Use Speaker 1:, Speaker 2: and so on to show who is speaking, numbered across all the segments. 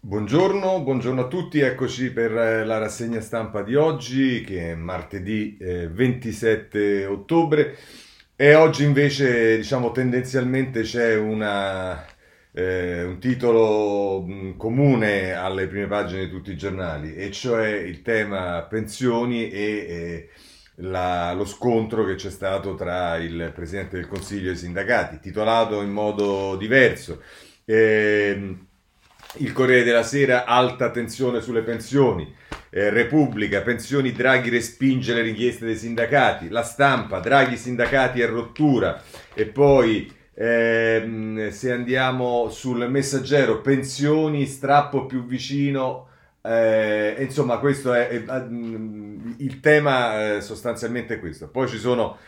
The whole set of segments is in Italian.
Speaker 1: Buongiorno, buongiorno, a tutti, eccoci per eh, la rassegna stampa di oggi che è martedì eh, 27 ottobre e oggi invece diciamo tendenzialmente c'è una, eh, un titolo mh, mm, comune alle prime pagine di tutti i giornali e cioè il tema pensioni e eh, la, lo scontro che c'è stato tra il Presidente del Consiglio e i sindacati, titolato in modo diverso. Eh, il Corriere della Sera, alta tensione sulle pensioni. Eh, Repubblica, pensioni Draghi respinge le richieste dei sindacati. La stampa, Draghi sindacati è rottura. E poi ehm, se andiamo sul messaggero, pensioni strappo più vicino. Eh, insomma, questo è, è, è il tema eh, sostanzialmente questo. Poi ci sono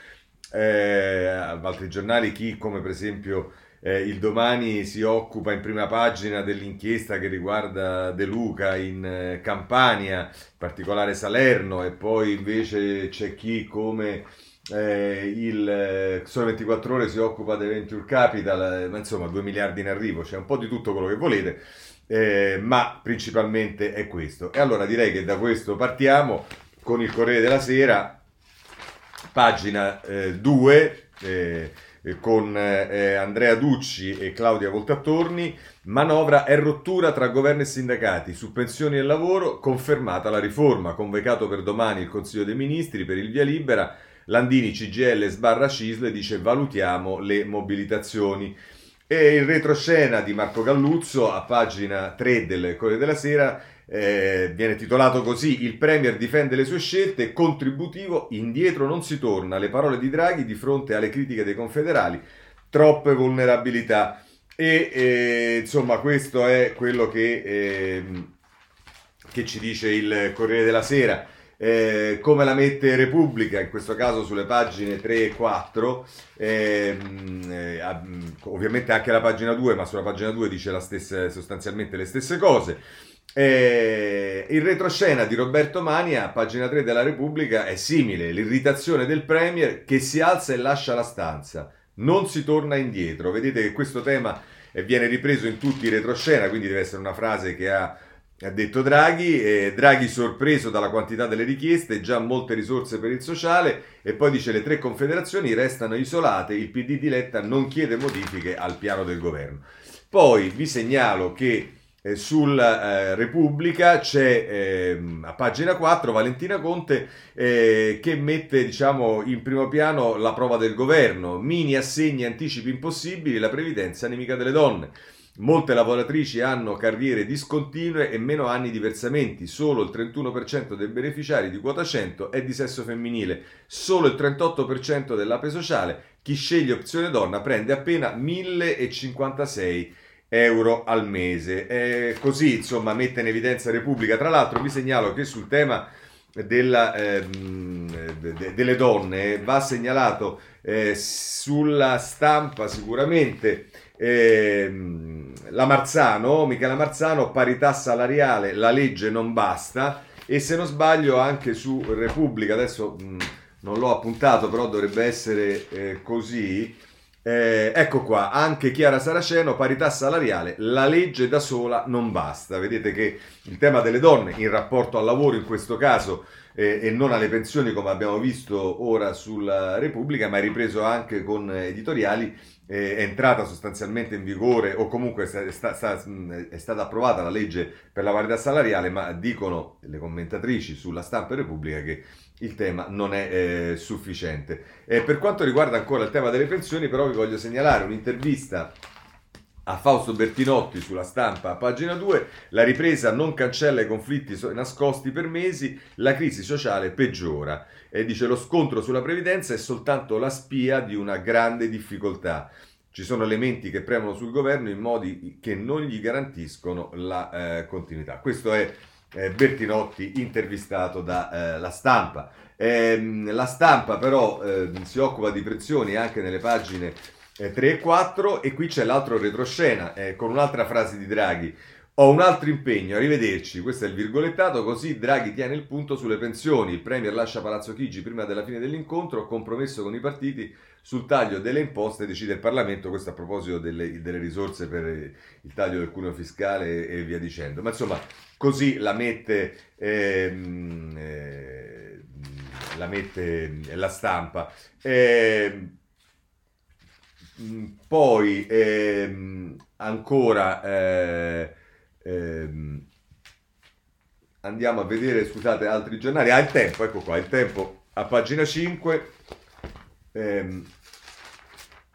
Speaker 1: eh, altri giornali, chi come per esempio eh, il domani si occupa in prima pagina dell'inchiesta che riguarda De Luca in eh, Campania, in particolare Salerno, e poi invece c'è chi come eh, il eh, Sole 24 Ore si occupa di Venture Capital, eh, ma insomma 2 miliardi in arrivo, c'è un po' di tutto quello che volete. Eh, ma principalmente è questo. E allora direi che da questo partiamo con il Corriere della Sera, pagina 2. Eh, eh, con eh, Andrea Ducci e Claudia Voltattorni. Manovra è rottura tra governo e sindacati su pensioni e lavoro, confermata la riforma, convocato per domani il Consiglio dei Ministri per il via libera. Landini CGL sbarra Cisle dice valutiamo le mobilitazioni. E il retroscena di Marco Galluzzo a pagina 3 del Corriere della Sera eh, viene titolato così Il Premier difende le sue scelte, contributivo, indietro non si torna, le parole di Draghi di fronte alle critiche dei confederali, troppe vulnerabilità. E eh, insomma questo è quello che, eh, che, ci dice il Corriere della Sera. Eh, come la mette Repubblica, in questo caso sulle pagine 3 e 4, ehm, eh, ovviamente anche la pagina 2, ma sulla pagina 2 dice stessa, sostanzialmente le stesse cose. Eh, il retroscena di Roberto Mania, pagina 3 della Repubblica, è simile. L'irritazione del Premier che si alza e lascia la stanza. Non si torna indietro. Vedete che questo tema eh, viene ripreso in tutti i retroscena, quindi deve essere una frase che ha, ha detto Draghi. Eh, Draghi sorpreso dalla quantità delle richieste, già molte risorse per il sociale. E poi dice le tre confederazioni restano isolate. Il PD di Letta non chiede modifiche al piano del governo. Poi vi segnalo che eh, sulla eh, Repubblica c'è eh, a pagina 4 Valentina Conte eh, che mette diciamo, in primo piano la prova del governo, mini assegni anticipi impossibili, la previdenza nemica delle donne. Molte lavoratrici hanno carriere discontinue e meno anni di versamenti, solo il 31% dei beneficiari di quota 100 è di sesso femminile, solo il 38% dell'ape sociale, chi sceglie opzione donna prende appena 1056 euro al mese. Eh, così, insomma, mette in evidenza Repubblica. Tra l'altro vi segnalo che sul tema della, ehm, de, delle donne va segnalato eh, sulla stampa sicuramente ehm, la Marzano, Michela Marzano, parità salariale, la legge non basta e se non sbaglio anche su Repubblica, adesso mh, non l'ho appuntato però dovrebbe essere eh, così, eh, ecco qua, anche Chiara Saraceno, parità salariale, la legge da sola non basta. Vedete che il tema delle donne in rapporto al lavoro in questo caso eh, e non alle pensioni come abbiamo visto ora sulla Repubblica, ma è ripreso anche con editoriali, eh, è entrata sostanzialmente in vigore o comunque è, sta, sta, è, stata approvata la legge per la parità salariale, ma dicono le commentatrici sulla stampa Repubblica che il tema non è eh, sufficiente. Eh, per quanto riguarda ancora il tema delle pensioni, però vi voglio segnalare un'intervista a Fausto Bertinotti sulla stampa pagina 2, la ripresa non cancella i conflitti nascosti per mesi, la crisi sociale peggiora. E dice lo scontro sulla previdenza è soltanto la spia di una grande difficoltà. Ci sono elementi che premono sul governo in modi che non gli garantiscono la eh, continuità. Questo è eh, Bertinotti intervistato dalla eh, stampa. Ehm, la stampa però eh, si occupa di pensioni anche nelle pagine 3 eh, e 4 e qui c'è l'altro retroscena eh, con un'altra frase di Draghi. Ho un altro impegno, arrivederci, questo è il virgolettato, così Draghi tiene il punto sulle pensioni, il Premier lascia Palazzo Chigi prima della fine dell'incontro, compromesso con i partiti sul taglio delle imposte, decide il Parlamento, questo a proposito delle, delle risorse per il taglio del cuneo fiscale e, via dicendo. Ma insomma, così la mette, ehm, eh, la, mette la stampa. Eh, poi ehm, ancora... Eh, Ehm, andiamo a vedere, scusate, altri giornali. Ah, il tempo, ecco qua, il tempo a pagina 5. Ehm,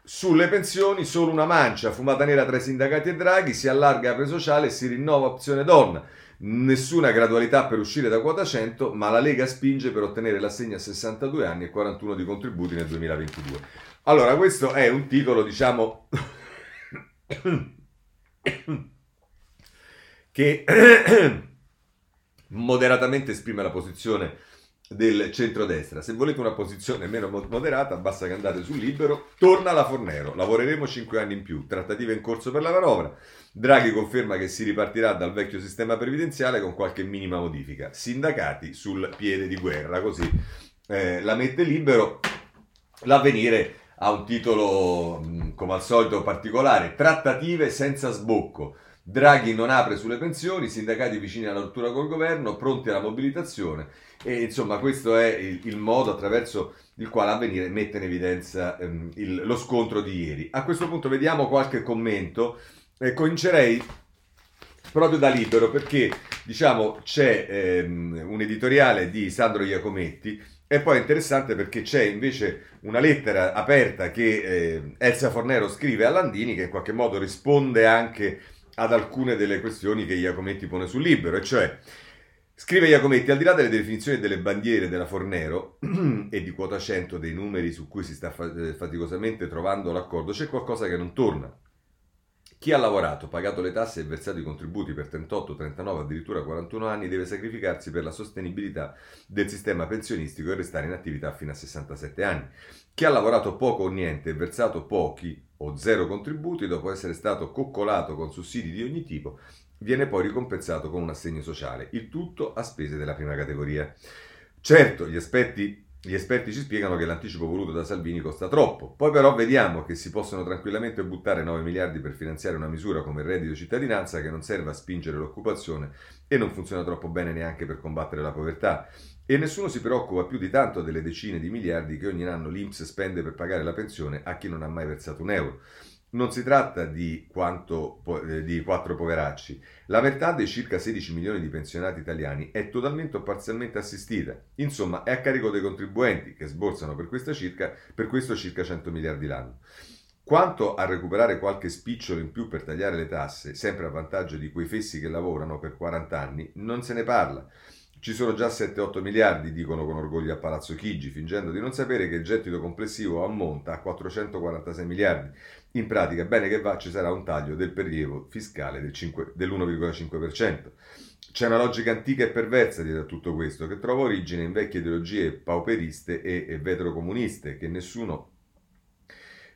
Speaker 1: sulle pensioni, solo una mancia, fumata nera tra i sindacati e Draghi, si allarga la sociale e si rinnova opzione donna. Nessuna gradualità per uscire da quota 100, ma la Lega spinge per ottenere l'assegno a 62 anni e 41 di contributi nel 2022. Allora, questo è un titolo, diciamo, che moderatamente esprime la posizione del centrodestra. Se volete una posizione meno moderata, basta che andate sul libero. Torna la Fornero. Lavoreremo 5 anni in più. Trattative in corso per la manovra. Draghi conferma che si ripartirà dal vecchio sistema previdenziale con qualche minima modifica. Sindacati sul piede di guerra. Così eh, la mette libero. L'avvenire ha un titolo, come al solito, particolare. Trattative senza sbocco. Draghi non apre sulle pensioni, sindacati vicini alla rottura col governo, pronti alla mobilitazione e insomma questo è il, il modo attraverso il quale Avvenire mette in evidenza ehm, il, lo scontro di ieri. A questo punto vediamo qualche commento e comincerei proprio da libero perché diciamo c'è ehm, un editoriale di Sandro Iacometti e poi è interessante perché c'è invece una lettera aperta che eh, Elsa Fornero scrive a Landini che in qualche modo risponde anche ad alcune delle questioni che Iacometti pone sul libro, e cioè Scrive Iacometti, al di là delle definizioni delle bandiere della Fornero e di quota 100 dei numeri su cui si sta eh, faticosamente trovando l'accordo, c'è qualcosa che non torna. Chi ha lavorato, pagato le tasse e versato i contributi per 38, 39, addirittura 41 anni deve sacrificarsi per la sostenibilità del sistema pensionistico e restare in attività fino a 67 anni. Chi ha lavorato poco o niente e versato pochi o zero contributi dopo essere stato coccolato con sussidi di ogni tipo, viene poi ricompensato con un assegno sociale, il tutto a spese della prima categoria. Certo, gli aspetti gli esperti ci spiegano che l'anticipo voluto da Salvini costa troppo, poi però vediamo che si possono tranquillamente buttare 9 miliardi per finanziare una misura come il reddito cittadinanza che non serve a spingere l'occupazione e non funziona troppo bene neanche per combattere la povertà. E nessuno si preoccupa più di tanto delle decine di miliardi che ogni anno l'Inps spende per pagare la pensione a chi non ha mai versato un euro. Non si tratta di, quanto, eh, di quattro poveracci. La metà dei circa 16 milioni di pensionati italiani è totalmente o parzialmente assistita. Insomma, è a carico dei contribuenti che sborsano per, circa, per questo circa 100 miliardi l'anno. Quanto a recuperare qualche spicciolo in più per tagliare le tasse, sempre a vantaggio di quei fessi che lavorano per 40 anni, non se ne parla. Ci sono già 7-8 miliardi, dicono con orgoglio a Palazzo Chigi, fingendo di non sapere che il gettito complessivo ammonta a 446 miliardi. In pratica, bene che va, ci sarà un taglio del prelievo fiscale del 5, dell'1,5%. C'è una logica antica e perversa dietro a tutto questo, che trova origine in vecchie ideologie pauperiste e, e vetrocomuniste, che nessuno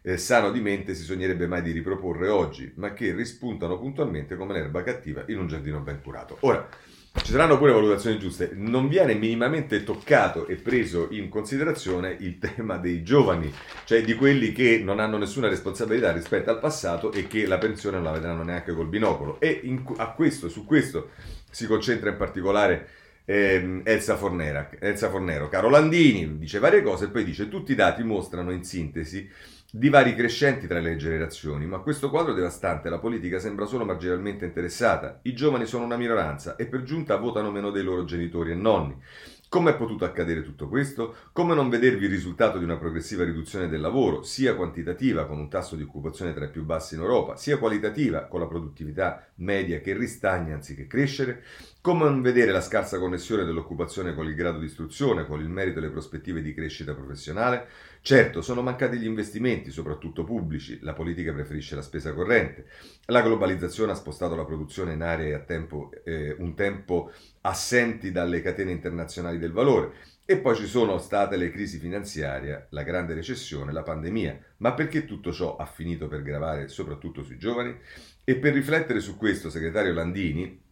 Speaker 1: eh, sano di mente si sognerebbe mai di riproporre oggi, ma che rispuntano puntualmente come l'erba cattiva in un giardino ben curato. Ora, ci saranno pure valutazioni giuste. Non viene minimamente toccato e preso in considerazione il tema dei giovani, cioè di quelli che non hanno nessuna responsabilità rispetto al passato e che la pensione non la vedranno neanche col binocolo. E in, questo, su questo si concentra in particolare eh, Elsa, Fornera, Elsa Fornero. Caro Landini dice varie cose e poi dice tutti i dati mostrano in sintesi divari crescenti tra le generazioni, ma questo quadro devastante la politica sembra solo marginalmente interessata. I giovani sono una minoranza e per giunta votano meno dei loro genitori e nonni. Come è potuto accadere tutto questo? Come non vedervi il risultato di una progressiva riduzione del lavoro, sia quantitativa con un tasso di occupazione tra i più bassi in Europa, sia qualitativa con la produttività media che ristagna anziché crescere? Come non vedere la scarsa connessione dell'occupazione con il grado di istruzione, con il merito e le prospettive di crescita professionale? Certo, sono mancati gli investimenti, soprattutto pubblici, la politica preferisce la spesa corrente, la globalizzazione ha spostato la produzione in aree a tempo, eh, un tempo assenti dalle catene internazionali del valore E poi ci sono state le crisi finanziarie, la grande recessione, la pandemia. Ma perché tutto ciò ha finito per gravare soprattutto sui giovani? E per riflettere su questo, segretario Landini,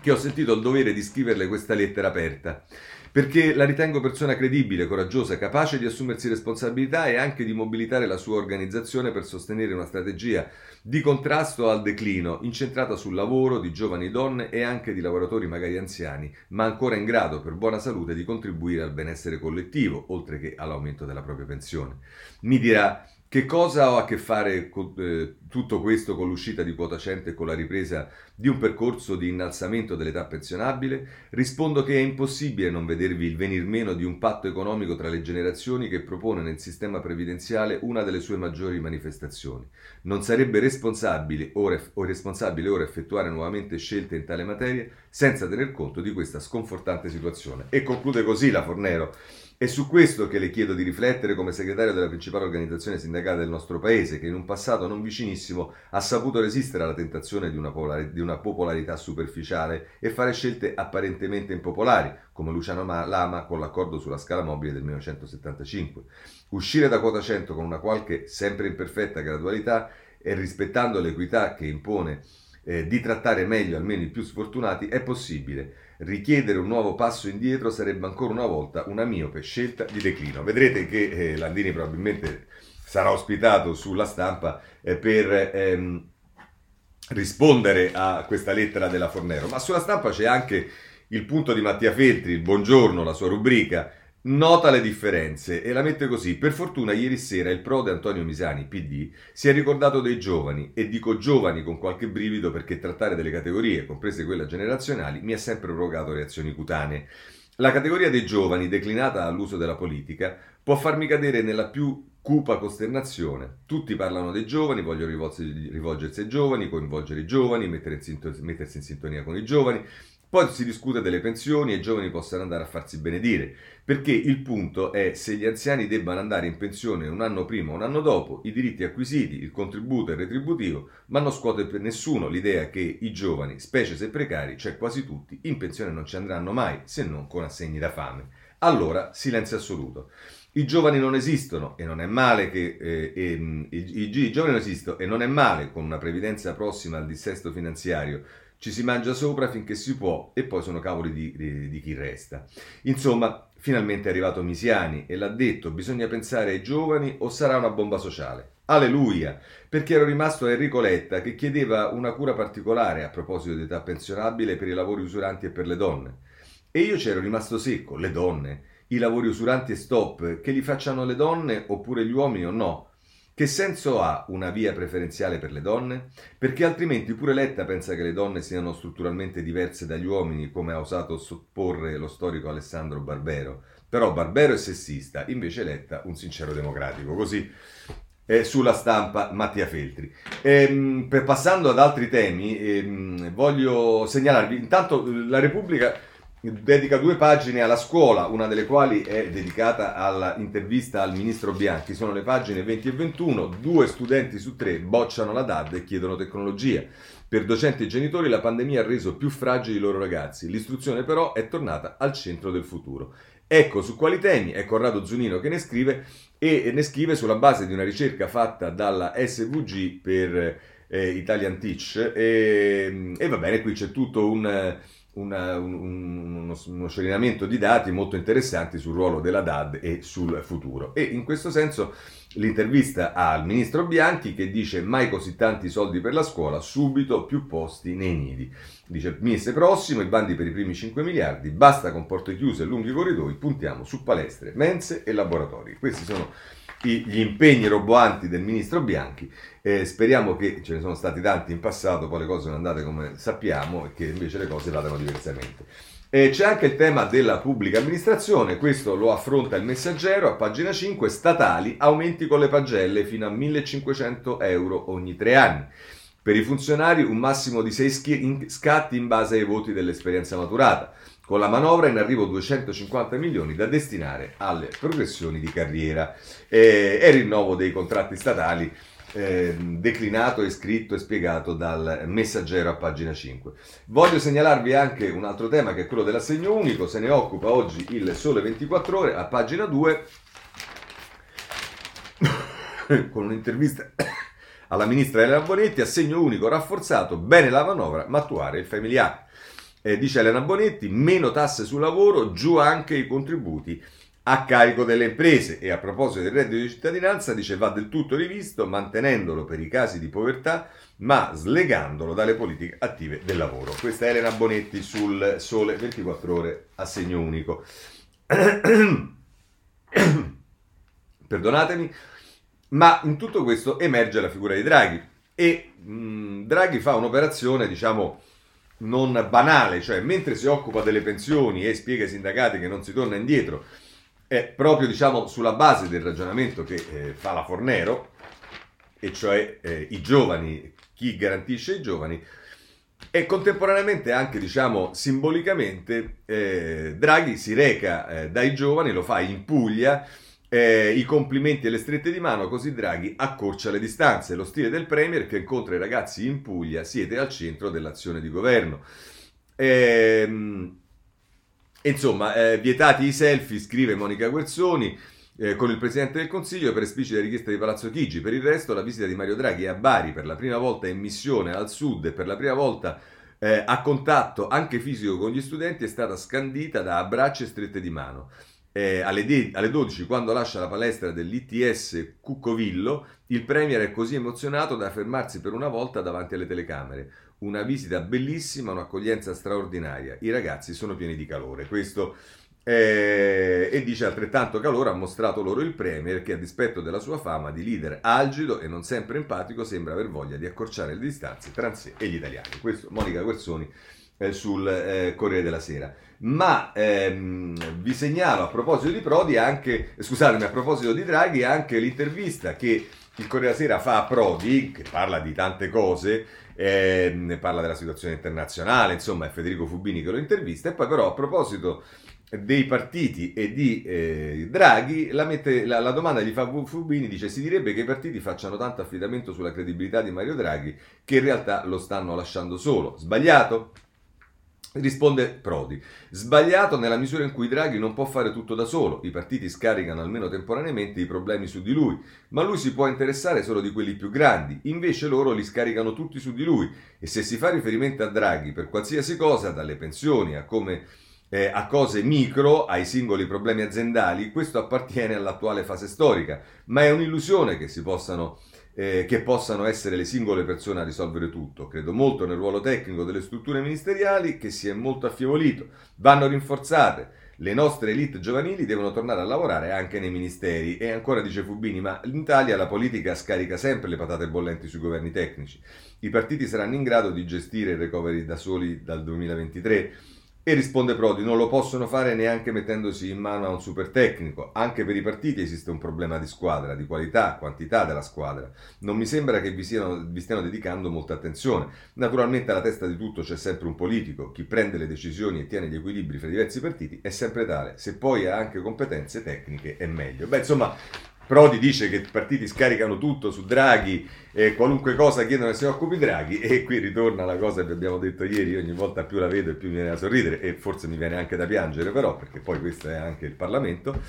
Speaker 1: che ho sentito il dovere di scriverle questa lettera aperta perché la ritengo persona credibile, coraggiosa, capace di assumersi responsabilità e anche di mobilitare la sua organizzazione per sostenere una strategia di contrasto al declino, incentrata sul lavoro di giovani donne e anche di lavoratori magari anziani, ma ancora in grado per buona salute di contribuire al benessere collettivo, oltre che all'aumento della propria pensione. Mi dirà che cosa ho a che fare con, eh, tutto questo con l'uscita di quota 100 e con la ripresa di un percorso di innalzamento dell'età pensionabile? Rispondo che è impossibile non vedervi il venir meno di un patto economico tra le generazioni che propone nel sistema previdenziale una delle sue maggiori manifestazioni. Non sarebbe responsabile ora, o responsabile ora effettuare nuovamente scelte in tale materia senza tener conto di questa sconfortante situazione. E conclude così la Fornero. È su questo che le chiedo di riflettere come segretario della principale organizzazione sindacale del nostro paese, che in un passato non vicinissimo ha saputo resistere alla tentazione di una, popolarità superficiale e fare scelte apparentemente impopolari, come Luciano Lama con l'accordo sulla scala mobile del 1975. Uscire da quota 100 con una qualche sempre imperfetta gradualità e rispettando l'equità che impone eh, di trattare meglio almeno i più sfortunati è possibile richiedere un nuovo passo indietro sarebbe ancora una volta una miope scelta di declino. Vedrete che eh, Landini probabilmente sarà ospitato sulla stampa eh, per ehm, rispondere a questa lettera della Fornero, ma sulla stampa c'è anche il punto di Mattia Feltri, il buongiorno, la sua rubrica, Nota le differenze e la mette così. Per fortuna ieri sera il prode Antonio Misani, PD, si è ricordato dei giovani e dico giovani con qualche brivido perché trattare delle categorie, comprese quelle generazionali, mi ha sempre provocato reazioni cutanee. La categoria dei giovani, declinata all'uso della politica, può farmi cadere nella più cupa costernazione. Tutti parlano dei giovani, vogliono rivolgersi ai giovani, coinvolgere i giovani, mettersi in sintonia con i giovani. Poi si discute delle pensioni e i giovani possano andare a farsi benedire, perché il punto è se gli anziani debbano andare in pensione un anno prima o un anno dopo, i diritti acquisiti, il contributo e il retributivo, ma non scuote per nessuno l'idea che i giovani, specie se precari, cioè quasi tutti, in pensione non ci andranno mai, se non con assegni da fame. Allora, silenzio assoluto. I giovani non esistono e non è male che eh, eh, i, i, i, giovani non esistono e non è male con una previdenza prossima al dissesto finanziario ci si mangia sopra finché si può e poi sono cavoli di, di, di chi resta. Insomma, finalmente è arrivato Misiani e l'ha detto, bisogna pensare ai giovani o sarà una bomba sociale. Alleluia! Perché ero rimasto a Enrico Letta che chiedeva una cura particolare a proposito di età pensionabile per i lavori usuranti e per le donne. E io c'ero rimasto secco, le donne, i lavori usuranti e stop, che li facciano le donne oppure gli uomini o no? Che senso ha una via preferenziale per le donne? Perché altrimenti pure Letta pensa che le donne siano strutturalmente diverse dagli uomini, come ha osato supporre lo storico Alessandro Barbero. Però Barbero è sessista, invece Letta un sincero democratico. Così eh, sulla stampa Mattia Feltri. Ehm, per, passando ad altri temi, ehm, voglio segnalarvi intanto la Repubblica dedica due pagine alla scuola, una delle quali è dedicata all'intervista al ministro Bianchi. Sono le pagine 20 e 21. Due studenti su tre bocciano la DAD e chiedono tecnologia. Per docenti e genitori la pandemia ha reso più fragili i loro ragazzi. L'istruzione però è tornata al centro del futuro. Ecco su quali temi è Corrado Zunino che ne scrive e ne scrive sulla base di una ricerca fatta dalla SVG per eh, Italian Teach e, e va bene, qui c'è tutto un una, un, uno, uno scioglimento di dati molto interessanti sul ruolo della DAD e sul futuro. E in questo senso l'intervista al ministro Bianchi che dice mai così tanti soldi per la scuola, subito più posti nei nidi. Dice mese prossimo i bandi per i primi 5 miliardi, basta con porte chiuse e lunghi corridoi, puntiamo su palestre, mense e laboratori. Questi sono gli impegni roboanti del ministro Bianchi. Eh, speriamo che ce ne sono stati tanti in passato, poi le cose sono andate come sappiamo e che invece le cose vadano diversamente. Eh, c'è anche il tema della pubblica amministrazione, questo lo affronta il messaggero a pagina 5, statali, aumenti con le pagelle fino a 1500 euro ogni tre anni. Per i funzionari un massimo di 6 scatti in base ai voti dell'esperienza maturata. Con la manovra in arrivo 250 milioni da destinare alle progressioni di carriera e, e rinnovo dei contratti statali eh, declinato e scritto e spiegato dal messaggero a pagina 5. Voglio segnalarvi anche un altro tema che è quello dell'assegno unico, se ne occupa oggi il Sole 24 ore a pagina 2 con un'intervista alla ministra Elena Bonetti, assegno unico rafforzato, bene la manovra, ma attuare il Family Act. Eh, dice Elena Bonetti, meno tasse sul lavoro, giù anche i contributi a carico delle imprese e a proposito del reddito di cittadinanza dice va del tutto rivisto mantenendolo per i casi di povertà ma slegandolo dalle politiche attive del lavoro. Questa è Elena Bonetti sul Sole 24 ore a segno unico. Perdonatemi, ma in tutto questo emerge la figura di Draghi e mh, Draghi fa un'operazione, diciamo, non banale, cioè mentre si occupa delle pensioni e spiega ai sindacati che non si torna indietro è proprio diciamo, sulla base del ragionamento che eh, fa la Fornero, e cioè eh, i giovani, chi garantisce i giovani, e contemporaneamente anche diciamo, simbolicamente eh, Draghi si reca eh, dai giovani, lo fa in Puglia, eh, i complimenti e le strette di mano, così Draghi accorcia le distanze, lo stile del Premier che incontra i ragazzi in Puglia, siete al centro dell'azione di governo. Ehm, Insomma, eh, vietati i selfie, scrive Monica Guerzoni, eh, con il Presidente del Consiglio per esplicita richiesta di Palazzo Chigi. Per il resto la visita di Mario Draghi a Bari per la prima volta in missione al sud e per la prima volta eh, a contatto anche fisico con gli studenti è stata scandita da abbracci e strette di mano. Eh, alle, de- alle, 12, quando lascia la palestra dell'ITS Cuccovillo, il Premier è così emozionato da fermarsi per una volta davanti alle telecamere una visita bellissima, un'accoglienza straordinaria. I ragazzi sono pieni di calore. Questo eh, e dice altrettanto calore ha mostrato loro il Premier che a dispetto della sua fama di leader algido e non sempre empatico sembra aver voglia di accorciare le distanze tra sé e gli italiani. Questo Monica Guerzoni sul eh, Corriere della Sera. Ma ehm, vi segnalo a proposito di Prodi anche, scusatemi, a proposito di Draghi anche l'intervista che il Corriere della Sera fa a Prodi, che parla di tante cose, eh, parla della situazione internazionale, insomma è Federico Fubini che lo intervista, e poi però a proposito dei partiti e di eh, Draghi, la, mette, la, la, domanda gli fa Fubini, dice si direbbe che i partiti facciano tanto affidamento sulla credibilità di Mario Draghi che in realtà lo stanno lasciando solo. Sbagliato? Risponde Prodi, sbagliato nella misura in cui Draghi non può fare tutto da solo, i partiti scaricano almeno temporaneamente i problemi su di lui, ma lui si può interessare solo di quelli più grandi, invece loro li scaricano tutti su di lui. E se si fa riferimento a Draghi per qualsiasi cosa, dalle pensioni a, come, eh, a cose micro, ai singoli problemi aziendali, questo appartiene all'attuale fase storica, ma è un'illusione che si possano eh, che possano essere le singole persone a risolvere tutto. Credo molto nel ruolo tecnico delle strutture ministeriali che si è molto affievolito. Vanno rinforzate. Le nostre elite giovanili devono tornare a lavorare anche nei ministeri. E ancora dice Fubini, ma in Italia la politica scarica sempre le patate bollenti sui governi tecnici. I partiti saranno in grado di gestire il recovery da soli dal 2023 e risponde Prodi, non lo possono fare neanche mettendosi in mano a un super tecnico. Anche per i partiti esiste un problema di squadra, di qualità, quantità della squadra. Non mi sembra che vi, siano, vi stiano dedicando molta attenzione. Naturalmente alla testa di tutto c'è sempre un politico. Chi prende le decisioni e tiene gli equilibri fra i diversi partiti è sempre tale. Se poi ha anche competenze tecniche è meglio. Beh, insomma, Prodi dice che i partiti scaricano tutto su Draghi e qualunque cosa chiedono che si occupi Draghi e qui ritorna la cosa che abbiamo detto ieri, ogni volta più la vedo e più mi viene da sorridere e forse mi viene anche da piangere però perché poi questo è anche il Parlamento.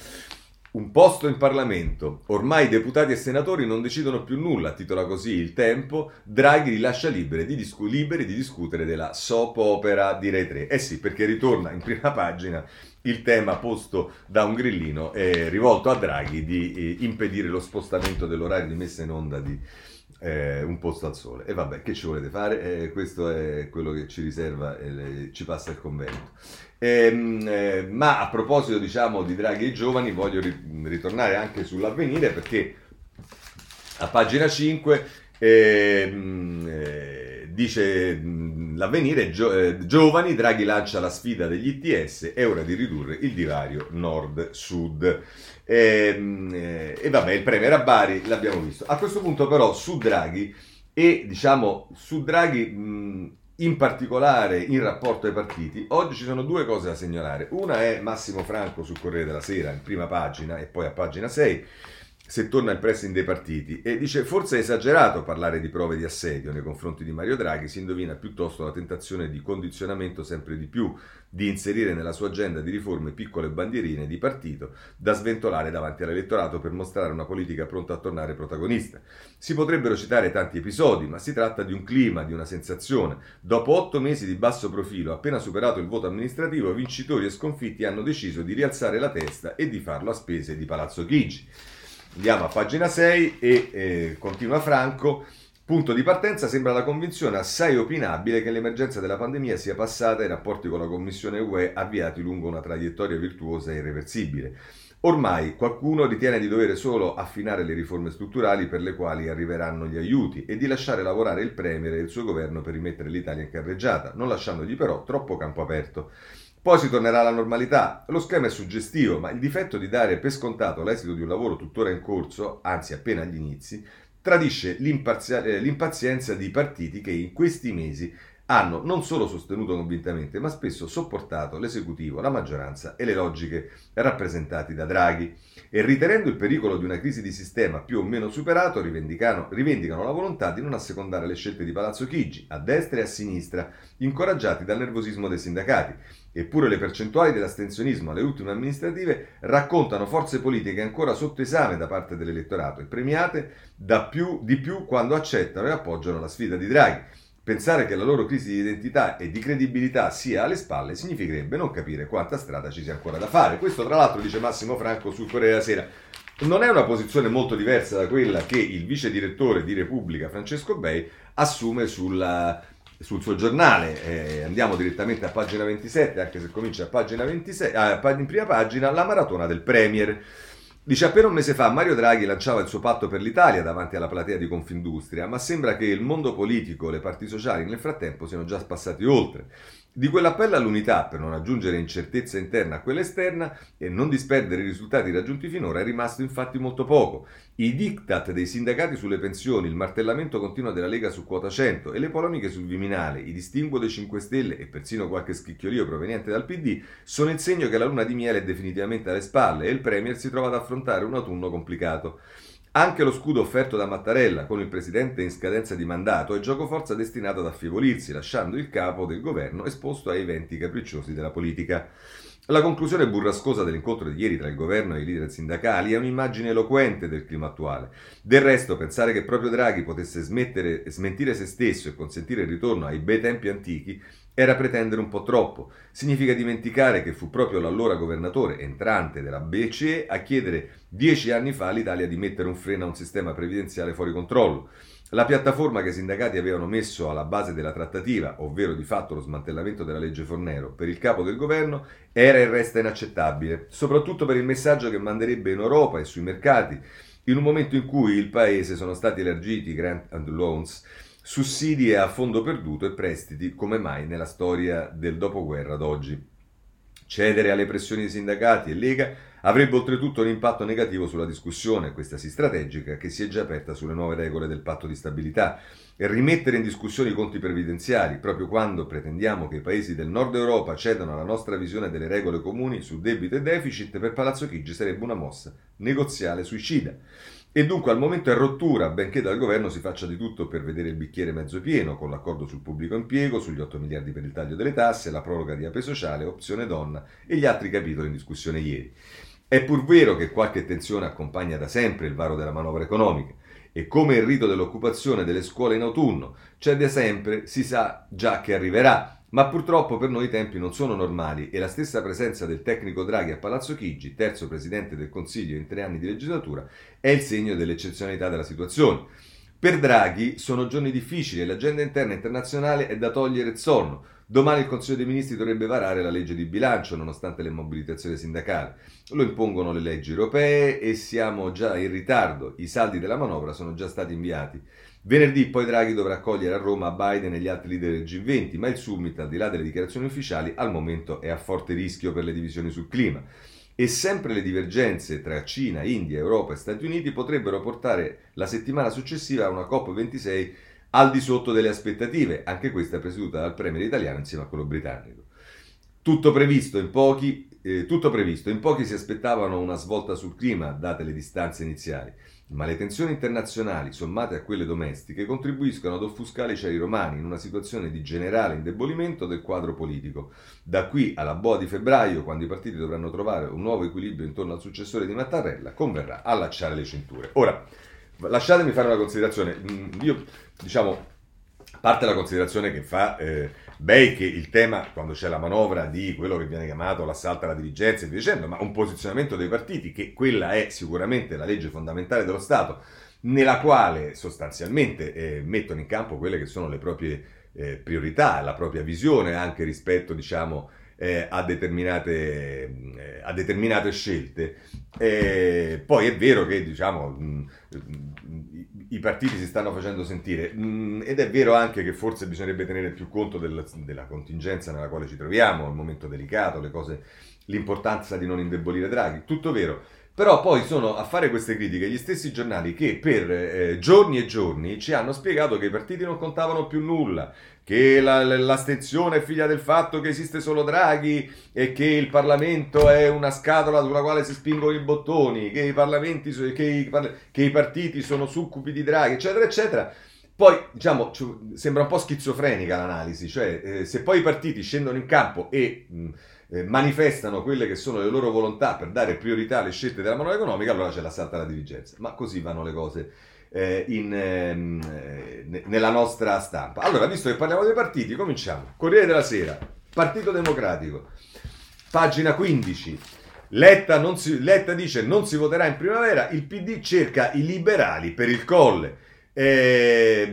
Speaker 1: Un posto in Parlamento. Ormai deputati e senatori non decidono più nulla, titola così il tempo. Draghi li lascia liberi di, discu- liberi di discutere della soap opera di Rai 3. Eh sì, perché ritorna in prima pagina il tema posto da un grillino eh, rivolto a Draghi di eh, impedire lo spostamento dell'orario di messa in onda di eh, Un posto al sole. E vabbè, che ci volete fare? Eh, questo è quello che ci riserva e ci passa il convento. Ehm, eh, ma a proposito, diciamo, di Draghi e giovani, voglio ritornare anche sull'avvenire perché a pagina 5 ehm, eh, dice l'avvenire, gio- eh, giovani, Draghi lancia la sfida degli ITS, è ora di ridurre il divario nord-sud. E, ehm, eh, e vabbè, il premier a Bari l'abbiamo visto. A questo punto però su Draghi e diciamo su Draghi mh, in particolare in rapporto ai partiti, oggi ci sono due cose da segnalare. Una è Massimo Franco sul Corriere della Sera, in prima pagina e poi a pagina 6 se torna il pressing dei partiti e dice forse è esagerato parlare di prove di assedio nei confronti di Mario Draghi, si indovina piuttosto la tentazione di condizionamento sempre di più, di inserire nella sua agenda di riforme piccole bandierine di partito da sventolare davanti all'elettorato per mostrare una politica pronta a tornare protagonista. Si potrebbero citare tanti episodi, ma si tratta di un clima, di una sensazione. Dopo otto mesi di basso profilo, appena superato il voto amministrativo, vincitori e sconfitti hanno deciso di rialzare la testa e di farlo a spese di Palazzo Chigi. Andiamo a pagina 6 e eh, continua Franco. Punto di partenza sembra la convinzione assai opinabile che l'emergenza della pandemia sia passata e i rapporti con la Commissione UE avviati lungo una traiettoria virtuosa e irreversibile. Ormai qualcuno ritiene di dover solo affinare le riforme strutturali per le quali arriveranno gli aiuti e di lasciare lavorare il Premier e il suo governo per rimettere l'Italia in carreggiata, non lasciandogli però troppo campo aperto. Poi si tornerà alla normalità. Lo schema è suggestivo, ma il difetto di dare per scontato l'esito di un lavoro tuttora in corso, anzi appena agli inizi, tradisce eh, l'impazienza di partiti che in questi mesi hanno non solo sostenuto convintamente, ma spesso sopportato l'esecutivo, la maggioranza e le logiche rappresentate da Draghi. E ritenendo il pericolo di una crisi di sistema più o meno superato, rivendicano, rivendicano la volontà di non assecondare le scelte di Palazzo Chigi, a destra e a sinistra, incoraggiati dal nervosismo dei sindacati. Eppure le percentuali dell'astensionismo alle ultime amministrative raccontano forze politiche ancora sotto esame da parte dell'elettorato e premiate più, di più quando accettano e appoggiano la sfida di Draghi. Pensare che la loro crisi di identità e di credibilità sia alle spalle significherebbe non capire quanta strada ci sia ancora da fare. Questo tra l'altro dice Massimo Franco sul Corriere della Sera. Non è una posizione molto diversa da quella che il vice direttore di Repubblica Francesco Bei assume sulla, sul suo giornale. Eh, andiamo direttamente a pagina 27, anche se comincia a pagina 26, ah, in prima pagina, la maratona del Premier. Dice appena un mese fa Mario Draghi lanciava il suo patto per l'Italia davanti alla platea di Confindustria, ma sembra che il mondo politico le parti sociali nel frattempo siano già passati oltre. Di quell'appello all'unità per non aggiungere incertezza interna a quella esterna e non disperdere i risultati raggiunti finora è rimasto infatti molto poco. I diktat dei sindacati sulle pensioni, il martellamento continuo della Lega su quota 100 e le polemiche sul Viminale, i distinguo dei 5 Stelle e persino qualche schicchiolio proveniente dal PD sono il segno che la luna di miele è definitivamente alle spalle e il Premier si trova ad affrontare un autunno complicato. Anche lo scudo offerto da Mattarella con il presidente in scadenza di mandato è giocoforza destinato ad affievolirsi, lasciando il capo del governo esposto ai venti capricciosi della politica. La conclusione burrascosa dell'incontro di ieri tra il governo e i leader sindacali è un'immagine eloquente del clima attuale. Del resto, pensare che proprio Draghi potesse smettere, smentire se stesso e consentire il ritorno ai bei tempi antichi era pretendere un po' troppo. Significa dimenticare che fu proprio l'allora governatore entrante della BCE a chiedere dieci anni fa all'Italia di mettere un freno a un sistema previdenziale fuori controllo. La piattaforma che i sindacati avevano messo alla base della trattativa, ovvero di fatto lo smantellamento della legge Fornero, per il capo del governo, era e resta inaccettabile, soprattutto per il messaggio che manderebbe in Europa e sui mercati, in un momento in cui il Paese sono stati elargiti grant and loans sussidi a fondo perduto e prestiti come mai nella storia del dopoguerra ad oggi. Cedere alle pressioni dei sindacati e Lega avrebbe oltretutto un impatto negativo sulla discussione, questa sì strategica, che si è già aperta sulle nuove regole del patto di stabilità e rimettere in discussione i conti previdenziali, proprio quando pretendiamo che i paesi del nord Europa cedano alla nostra visione delle regole comuni su debito e deficit, per Palazzo Chigi sarebbe una mossa negoziale suicida. E dunque al momento è rottura, benché dal governo si faccia di tutto per vedere il bicchiere mezzo pieno, con l'accordo sul pubblico impiego, sugli 8 miliardi per il taglio delle tasse, la proroga di ape sociale, opzione donna e gli altri capitoli in discussione ieri. È pur vero che qualche tensione accompagna da sempre il varo della manovra economica e come il rito dell'occupazione delle scuole in autunno c'è da sempre, si sa già che arriverà, ma purtroppo per noi i tempi non sono normali e la stessa presenza del tecnico Draghi a Palazzo Chigi, terzo presidente del Consiglio in tre anni di legislatura, è il segno dell'eccezionalità della situazione. Per Draghi sono giorni difficili e l'agenda interna internazionale è da togliere il sonno. Domani il Consiglio dei Ministri dovrebbe varare la legge di bilancio nonostante le mobilitazioni sindacali. Lo impongono le leggi europee e siamo già in ritardo. I saldi della manovra sono già stati inviati. Venerdì poi Draghi dovrà accogliere a Roma Biden e gli altri leader del G20, ma il summit, al di là delle dichiarazioni ufficiali, al momento è a forte rischio per le divisioni sul clima. E sempre le divergenze tra Cina, India, Europa e Stati Uniti potrebbero portare la settimana successiva a una COP26 al di sotto delle aspettative, anche questa presieduta dal premier italiano insieme a quello britannico. Tutto previsto in pochi eh, tutto previsto, in pochi si aspettavano una svolta sul clima, date le distanze iniziali, ma le tensioni internazionali, sommate a quelle domestiche, contribuiscono ad offuscare i cieli romani in una situazione di generale indebolimento del quadro politico. Da qui alla boa di febbraio, quando i partiti dovranno trovare un nuovo equilibrio intorno al successore di Mattarella, converrà allacciare le cinture. Ora, lasciatemi fare una considerazione. Mm, io, diciamo, parte la considerazione che fa eh, Bei che il tema, quando c'è la manovra di quello che viene chiamato l'assalto alla dirigenza e via dicendo, ma un posizionamento dei partiti, che quella è sicuramente la legge fondamentale dello Stato, nella quale sostanzialmente eh, mettono in campo quelle che sono le proprie eh, priorità, la propria visione anche rispetto, diciamo, eh, a, determinate, eh, a, determinate, scelte. Eh, poi è vero che diciamo, mh, i partiti si stanno facendo sentire mh, ed è vero anche che forse bisognerebbe tenere più conto del, della contingenza nella quale ci troviamo, il momento delicato, cose, l'importanza di non indebolire Draghi, tutto vero. Però poi sono a fare queste critiche gli stessi giornali che per eh, giorni e giorni ci hanno spiegato che i partiti non contavano più nulla, che la, l'astensione è figlia del fatto che esiste solo Draghi e che il Parlamento è una scatola sulla quale si spingono i bottoni, che i, parlamenti, che i, che i partiti sono succubi di Draghi, eccetera, eccetera. Poi, diciamo, sembra un po' schizofrenica l'analisi, cioè eh, se poi i partiti scendono in campo e... Mh, eh, manifestano quelle che sono le loro volontà per dare priorità alle scelte della manovra economica, allora c'è l'assalto alla dirigenza. Ma così vanno le cose eh, in, eh, nella nostra stampa. Allora, visto che parliamo dei partiti, cominciamo. Corriere della Sera, Partito Democratico, pagina 15. Letta, si, Letta dice non si voterà in primavera, il PD cerca i liberali per il colle. Eh,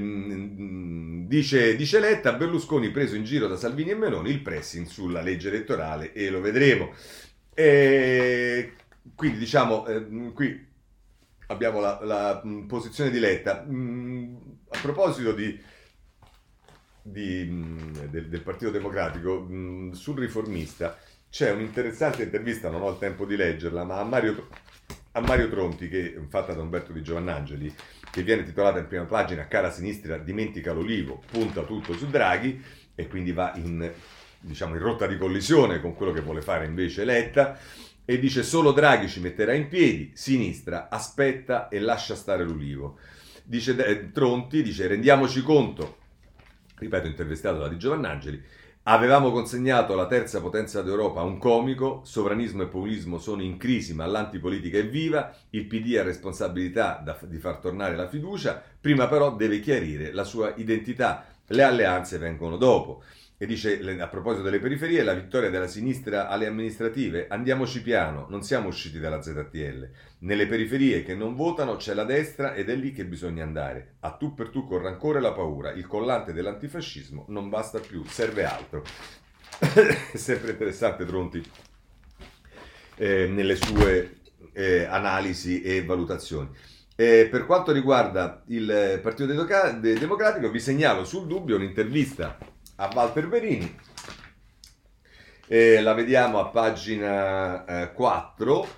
Speaker 1: Dice, dice, Letta, Berlusconi preso in giro da Salvini e Meloni, il pressing sulla legge elettorale e lo vedremo. E quindi diciamo, eh, qui abbiamo la, la mh, posizione di Letta. Mh, a proposito di, di, mh, del, del, Partito Democratico, sul riformista c'è un'interessante intervista, non ho il tempo di leggerla, ma a Mario, a Mario Tronti, che fatta da Umberto Di Giovannangeli, che viene titolata in prima pagina Cara sinistra dimentica l'olivo, punta tutto su Draghi e quindi va in, diciamo, in rotta di collisione con quello che vuole fare invece Letta e dice solo Draghi ci metterà in piedi, sinistra aspetta e lascia stare l'ulivo. Dice eh, Tronti, dice rendiamoci conto, ripeto intervistato da Di Giovannangeli, Avevamo consegnato la terza potenza d'Europa a un comico, sovranismo e populismo sono in crisi ma l'antipolitica è viva, il PD ha responsabilità da, di far tornare la fiducia, prima però deve chiarire la sua identità, le alleanze vengono dopo. E dice a proposito delle periferie, la vittoria della sinistra alle amministrative, andiamoci piano, non siamo usciti dalla ZTL. Nelle periferie che non votano c'è la destra ed è lì che bisogna andare. A tu per tu con rancore la paura, il collante dell'antifascismo non basta più, serve altro. Sempre interessante Tronti eh, nelle sue eh, analisi e valutazioni. Eh, per quanto riguarda il Partito Democratico, vi segnalo sul dubbio un'intervista a Walter Verini. Eh, la vediamo a pagina eh, 4.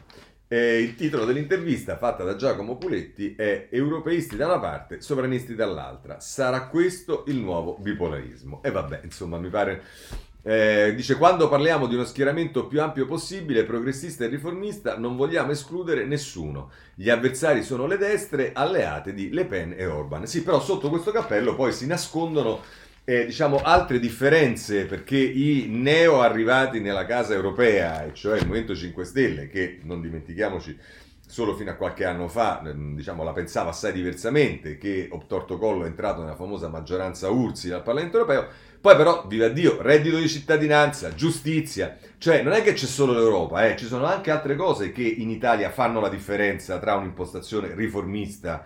Speaker 1: Eh, il titolo dell'intervista fatta da Giacomo Puletti è Europeisti da una parte, sovranisti dall'altra. Sarà questo il nuovo bipolarismo? E vabbè, insomma, mi pare eh, dice quando parliamo di uno schieramento più ampio possibile, progressista e riformista, non vogliamo escludere nessuno. Gli avversari sono le destre alleate di Le Pen e Orban. Sì, però sotto questo cappello poi si nascondono eh, diciamo, altre differenze perché i neo arrivati nella casa europea, e cioè il Movimento 5 Stelle, che non dimentichiamoci solo fino a qualche anno fa ehm, diciamo, la pensava assai diversamente, che Optorto Collo è entrato nella famosa maggioranza Ursi dal Parlamento europeo, poi però, viva Dio, reddito di cittadinanza, giustizia, cioè non è che c'è solo l'Europa, eh, ci sono anche altre cose che in Italia fanno la differenza tra un'impostazione riformista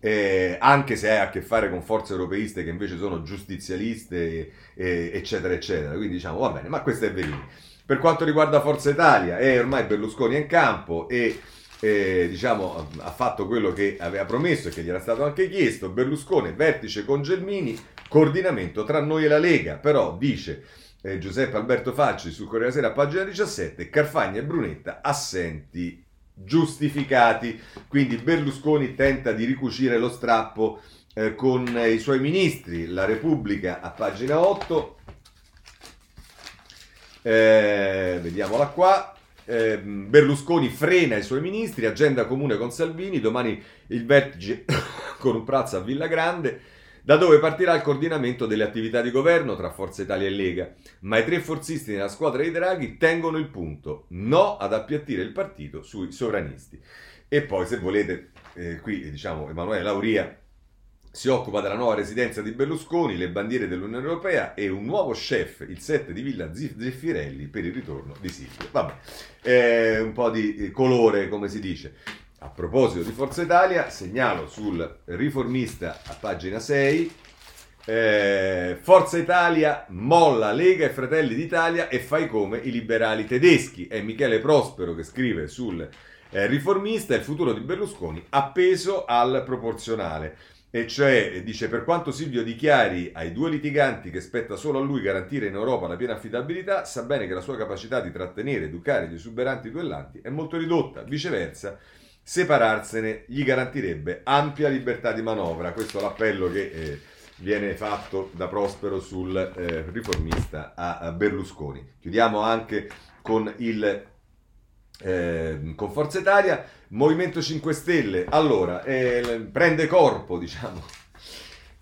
Speaker 1: eh, anche se ha a che fare con forze europeiste che invece sono giustizialiste, eh, eccetera, eccetera. Quindi diciamo, va bene, ma questo è Verini. Per quanto riguarda Forza Italia, eh, ormai Berlusconi è in campo e eh, diciamo, ha fatto quello che aveva promesso e che gli era stato anche chiesto. Berlusconi, vertice con Gelmini, coordinamento tra noi e la Lega. Però dice eh, Giuseppe Alberto Facci su Corriere Sera, pagina 17, Carfagna e Brunetta assenti giustificati. Quindi Berlusconi tenta di ricucire lo strappo eh, con i suoi ministri. La Repubblica a pagina 8. Eh, vediamola qua. eh, Berlusconi frena i suoi ministri, agenda comune con Salvini, domani il vertice con un prazzo a Villa Grande, da dove partirà il coordinamento delle attività di governo tra Forza Italia e Lega. Ma i tre forzisti nella squadra di Draghi tengono il punto, no ad appiattire il partito sui sovranisti. E poi, se volete, eh, qui diciamo Emanuele Lauria si occupa della nuova residenza di Berlusconi, le bandiere dell'Unione Europea e un nuovo chef, il 7 di Villa Zeffirelli, per il ritorno di Silvio. Vabbè, eh, un po' di eh, colore, come si dice. A proposito di Forza Italia, segnalo sul riformista a pagina 6, eh, Forza Italia molla Lega e Fratelli d'Italia e fai come i liberali tedeschi. È Michele Prospero che scrive sul eh, riformista il futuro di Berlusconi appeso al proporzionale. E cioè, dice, per quanto Silvio dichiari ai due litiganti che spetta solo a lui garantire in Europa la piena affidabilità, sa bene che la sua capacità di trattenere ed educare gli esuberanti duellanti è molto ridotta. Viceversa, separarsene gli garantirebbe ampia libertà di manovra. Questo è l'appello che eh, viene fatto da Prospero sul eh, riformista a, a Berlusconi. Chiudiamo anche con il eh, con Forza Italia, Movimento 5 Stelle, allora, eh, prende corpo, diciamo,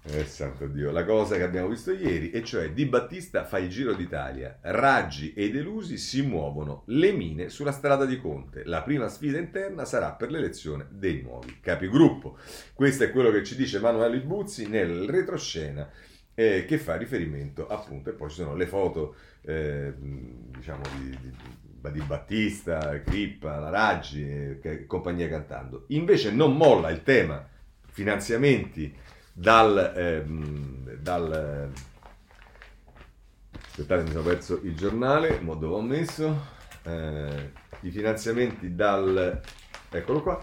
Speaker 1: eh, santo Dio, la cosa che abbiamo visto ieri, e cioè Di Battista fa il giro d'Italia, Raggi e Delusi si muovono le mine sulla strada di Conte. La prima sfida interna sarà per l'elezione dei nuovi capigruppo. Questo è quello che ci dice Emanuele Buzzi nel retroscena eh, che fa riferimento appunto, e poi ci sono le foto, eh, diciamo, di, di di Battista, Crippa, la Raggi e compagnia cantando. Invece non molla il tema finanziamenti dal... Ehm, dal aspettate mi sono perso il giornale, mo dove ho messo? Eh, I finanziamenti dal... eccolo qua,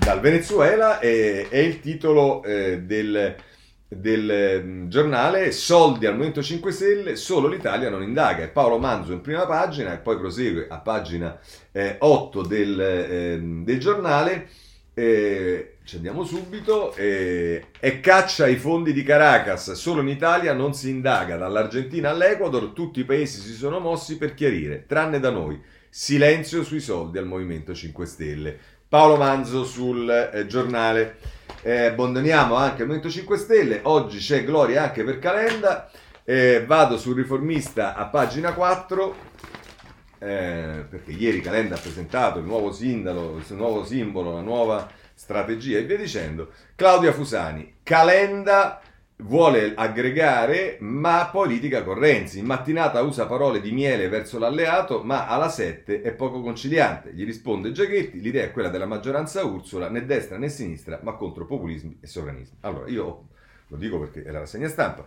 Speaker 1: dal Venezuela è, è il titolo eh, del del mm, giornale Soldi al Movimento 5 Stelle, solo l'Italia non indaga. Paolo Manzo in prima pagina e poi prosegue a pagina eh, 8 del, eh, del giornale. Eh, ci andiamo subito. Eh, e caccia i fondi di Caracas. Solo in Italia non si indaga. Dall'Argentina all'Ecuador tutti i paesi si sono mossi per chiarire, tranne da noi. Silenzio sui soldi al Movimento 5 Stelle. Paolo Manzo sul eh, giornale. Eh, abbandoniamo anche il Movimento 5 Stelle. Oggi c'è gloria anche per Calenda. Eh, vado sul riformista a pagina 4. Eh, perché ieri Calenda ha presentato il nuovo sindaco, il nuovo simbolo, la nuova strategia e via dicendo. Claudia Fusani, Calenda vuole aggregare, ma poi litiga con Renzi. In mattinata usa parole di miele verso l'alleato, ma alla 7 è poco conciliante. Gli risponde Giachetti, l'idea è quella della maggioranza Ursula, né destra né sinistra, ma contro populismi e sovranismi. Allora, io lo dico perché è la rassegna stampa,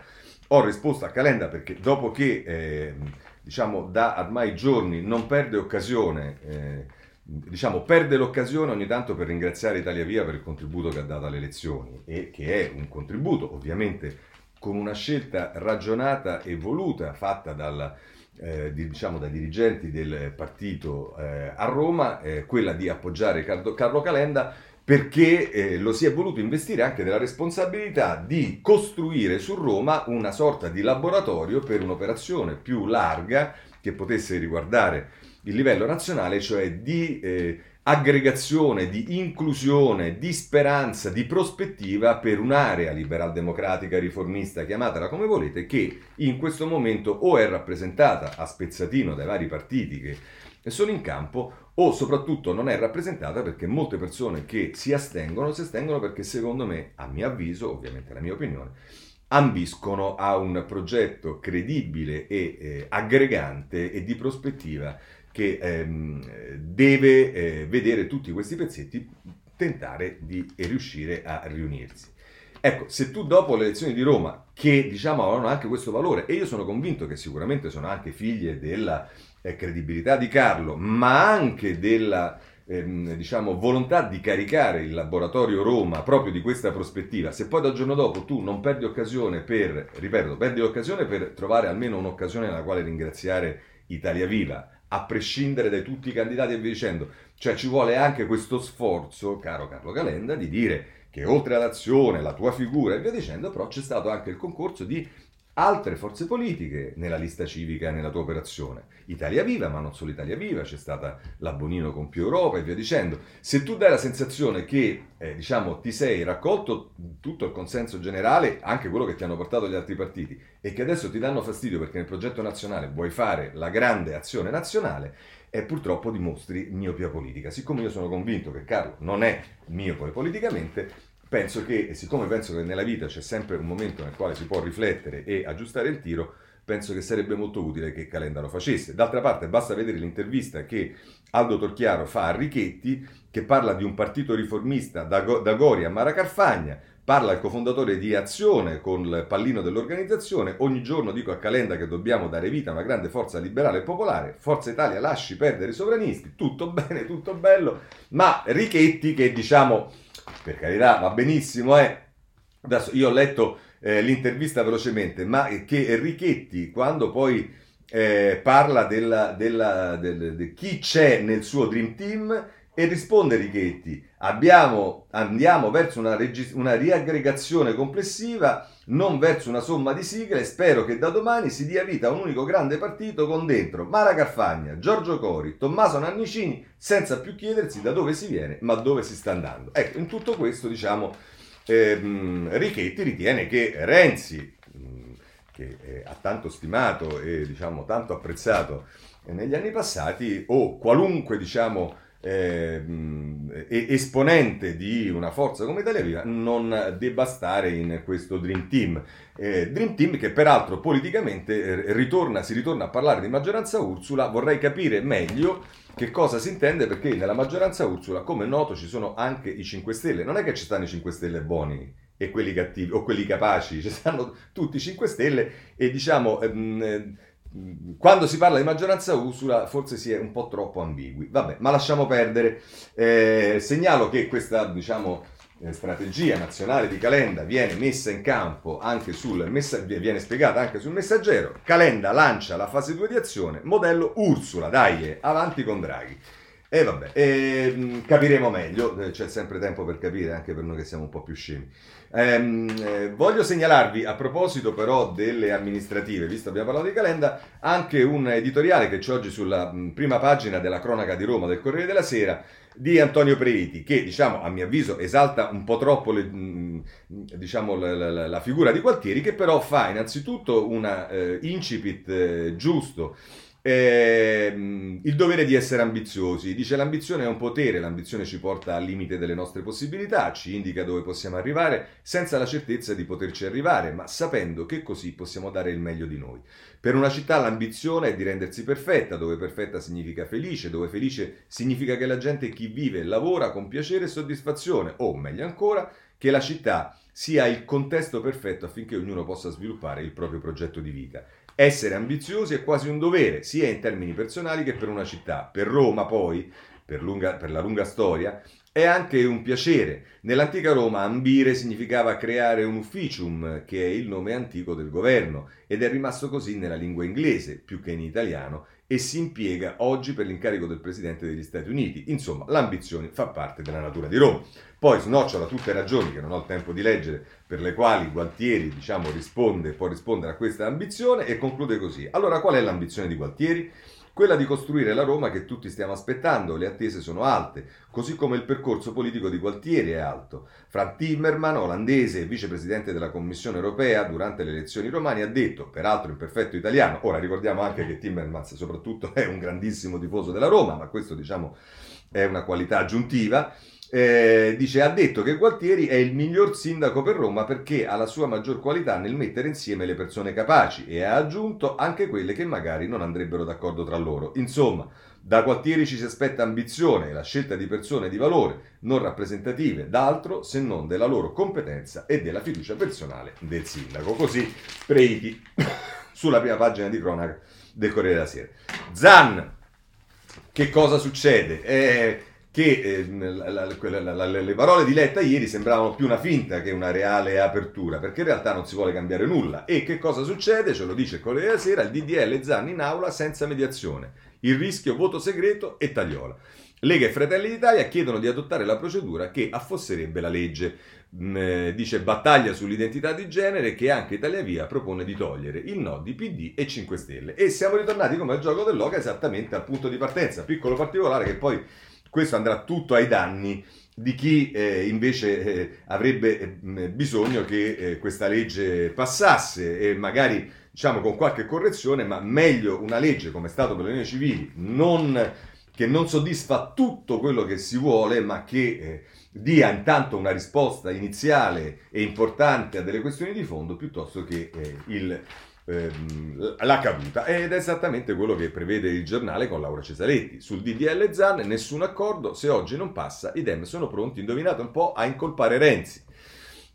Speaker 1: ho risposto a Calenda perché dopo che, eh, diciamo, da ormai giorni non perde occasione... Eh, diciamo, perde l'occasione ogni tanto per ringraziare Italia Via per il contributo che ha dato alle elezioni e che è un contributo ovviamente con una scelta ragionata e voluta fatta dalla, eh, diciamo, dai dirigenti del partito eh, a Roma, eh, quella di appoggiare Carlo, Carlo Calenda perché eh, lo si è voluto investire anche della responsabilità di costruire su Roma una sorta di laboratorio per un'operazione più larga che potesse riguardare il livello nazionale, cioè di eh, aggregazione, di inclusione, di speranza, di prospettiva per un'area liberal-democratica riformista, chiamatela come volete, che in questo momento o è rappresentata a spezzatino dai vari partiti che sono in campo o soprattutto non è rappresentata perché molte persone che si astengono si astengono perché secondo me, a mio avviso, ovviamente la mia opinione, ambiscono a un progetto credibile e eh, aggregante e di prospettiva che ehm, deve eh, vedere tutti questi pezzetti tentare di riuscire a riunirsi. Ecco, se tu dopo le elezioni di Roma, che diciamo avevano anche questo valore, e io sono convinto che sicuramente sono anche figlie della eh, credibilità di Carlo, ma anche della ehm, diciamo, volontà di caricare il laboratorio Roma proprio di questa prospettiva, se poi dal giorno dopo tu non perdi occasione per, ripeto, perdi l'occasione per trovare almeno un'occasione nella quale ringraziare Italia Viva, a prescindere da tutti i candidati e via dicendo. Cioè ci vuole anche questo sforzo, caro Carlo Calenda, di dire che oltre all'azione, la tua figura e via dicendo, però c'è stato anche il concorso di altre forze politiche nella lista civica nella tua operazione. Italia Viva, ma non solo Italia Viva, c'è stata la Bonino con più Europa e via dicendo. Se tu dai la sensazione che eh, diciamo, ti sei raccolto tutto il consenso generale, anche quello che ti hanno portato gli altri partiti, e che adesso ti danno fastidio perché nel progetto nazionale vuoi fare la grande azione nazionale, e purtroppo dimostri miopia politica. Siccome io sono convinto che Carlo non è miope politicamente, penso che, siccome penso che nella vita c'è sempre un momento nel quale si può riflettere e aggiustare il tiro, penso che sarebbe molto utile che Calenda lo facesse. D'altra parte basta vedere l'intervista che Aldo Torchiaro fa a Richetti, che parla di un partito riformista da, da Gori a Mara Carfagna, parla il cofondatore di Azione con il pallino dell'organizzazione, ogni giorno dico a Calenda che dobbiamo dare vita a una grande forza liberale e popolare, Forza Italia lasci perdere i sovranisti, tutto bene, tutto bello, ma Richetti che diciamo per carità, va benissimo, eh. Adesso io ho letto eh, l'intervista velocemente, ma che Richetti, quando poi eh, parla della, della, del, di chi c'è nel suo Dream Team, e risponde abbiamo, andiamo verso una, regis- una, riaggregazione complessiva, non verso una somma di sigle, spero che da domani si dia vita a un unico grande partito con dentro Mara Carfagna, Giorgio Cori, Tommaso Nannicini, senza più chiedersi da dove si viene, ma dove si sta andando. Ecco, in tutto questo, diciamo, ehm, Richetti ritiene che Renzi, che eh, ha tanto stimato e, diciamo, tanto apprezzato negli anni passati, o qualunque, diciamo, eh, esponente di una forza come Italia Viva non debba stare in questo Dream Team. Eh, Dream Team che peraltro politicamente eh, ritorna, si ritorna a parlare di maggioranza Ursula, vorrei capire meglio che cosa si intende perché nella maggioranza Ursula, come è noto, ci sono anche i 5 Stelle, non è che ci stanno i 5 Stelle buoni e quelli cattivi o quelli capaci, ci stanno tutti i 5 Stelle e diciamo... Ehm, quando si parla di maggioranza usura forse si è un po' troppo ambigui. Vabbè, ma lasciamo perdere. Eh, segnalo che questa, diciamo, eh, strategia nazionale di Calenda viene messa in campo anche sul messaggero, viene spiegata anche sul messaggero. Calenda lancia la fase 2 di azione, modello Ursula, dai, avanti con Draghi. E vabbè, eh, capiremo meglio, eh, c'è sempre tempo per capire, anche per noi che siamo un po' più scemi. Ehm, eh, voglio segnalarvi, a proposito però delle amministrative, visto che abbiamo parlato di Calenda, anche un editoriale che c'è oggi sulla mh, prima pagina della cronaca di Roma del Corriere della Sera di Antonio Preti, che diciamo a mio avviso esalta un po' troppo le, mh, diciamo, la, la, la, figura di Gualtieri, che però fa innanzitutto un eh, incipit eh, giusto eh, il dovere di essere ambiziosi. Dice l'ambizione è un potere, l'ambizione ci porta al limite delle nostre possibilità, ci indica dove possiamo arrivare senza la certezza di poterci arrivare, ma sapendo che così possiamo dare il meglio di noi. Per una città l'ambizione è di rendersi perfetta, dove perfetta significa felice, dove felice significa che la gente chi vive lavora con piacere e soddisfazione, o meglio ancora, che la città sia il contesto perfetto affinché ognuno possa sviluppare il proprio progetto di vita. Essere ambiziosi è quasi un dovere, sia in termini personali che per una città. Per Roma, poi, per, lunga, per la lunga storia, è anche un piacere. Nell'antica Roma ambire significava creare un ufficium, che è il nome antico del governo, ed è rimasto così nella lingua inglese, più che in italiano, e si impiega oggi per l'incarico del Presidente degli Stati Uniti. Insomma, l'ambizione fa parte della natura di Roma. Poi snocciola tutte ragioni che non ho il tempo di leggere, per le quali Gualtieri diciamo, risponde, può rispondere a questa ambizione e conclude così. Allora qual è l'ambizione di Gualtieri? Quella di costruire la Roma che tutti stiamo aspettando, le attese sono alte, così come il percorso politico di Gualtieri è alto. Frank Timmerman, olandese e vicepresidente della Commissione europea, durante le elezioni romane ha detto, peraltro in perfetto italiano, ora ricordiamo anche che Timmermans soprattutto è un grandissimo tifoso della Roma, ma questo diciamo è una qualità aggiuntiva, eh, dice, ha detto che Gualtieri è il miglior sindaco per Roma perché ha la sua maggior qualità nel mettere insieme le persone capaci e ha aggiunto anche quelle che magari non andrebbero d'accordo tra loro. Insomma, da Gualtieri ci si aspetta ambizione e la scelta di persone di valore non rappresentative d'altro se non della loro competenza e della fiducia personale del sindaco. Così Preiti sulla prima pagina di cronaca del Corriere della Sera. Zan, che cosa succede? Eh, che eh, la, la, la, le parole di Letta ieri sembravano più una finta che una reale apertura, perché in realtà non si vuole cambiare nulla. E che cosa succede? Ce lo dice il Corriere della Sera, il DDL Zanni in aula senza mediazione, il rischio voto segreto e tagliola. Lega e Fratelli d'Italia chiedono di adottare la procedura che affosserebbe la legge. Mm, eh, dice battaglia sull'identità di genere che anche Italia Via propone di togliere il no di PD e 5 Stelle. E siamo ritornati come al gioco dell'Oca esattamente al punto di partenza. Piccolo particolare che poi questo andrà tutto ai danni di chi eh, invece eh, avrebbe eh, bisogno che eh, questa legge passasse e magari diciamo con qualche correzione, ma meglio una legge come è stato per le unioni civili, non, che non soddisfa tutto quello che si vuole, ma che eh, dia intanto una risposta iniziale e importante a delle questioni di fondo piuttosto che il ehm, la caduta. Ed è esattamente quello che prevede il giornale con Laura Cesaletti. Sul DDL Zan nessun accordo se oggi non passa i Dem sono pronti. Indovinate un po' a incolpare Renzi.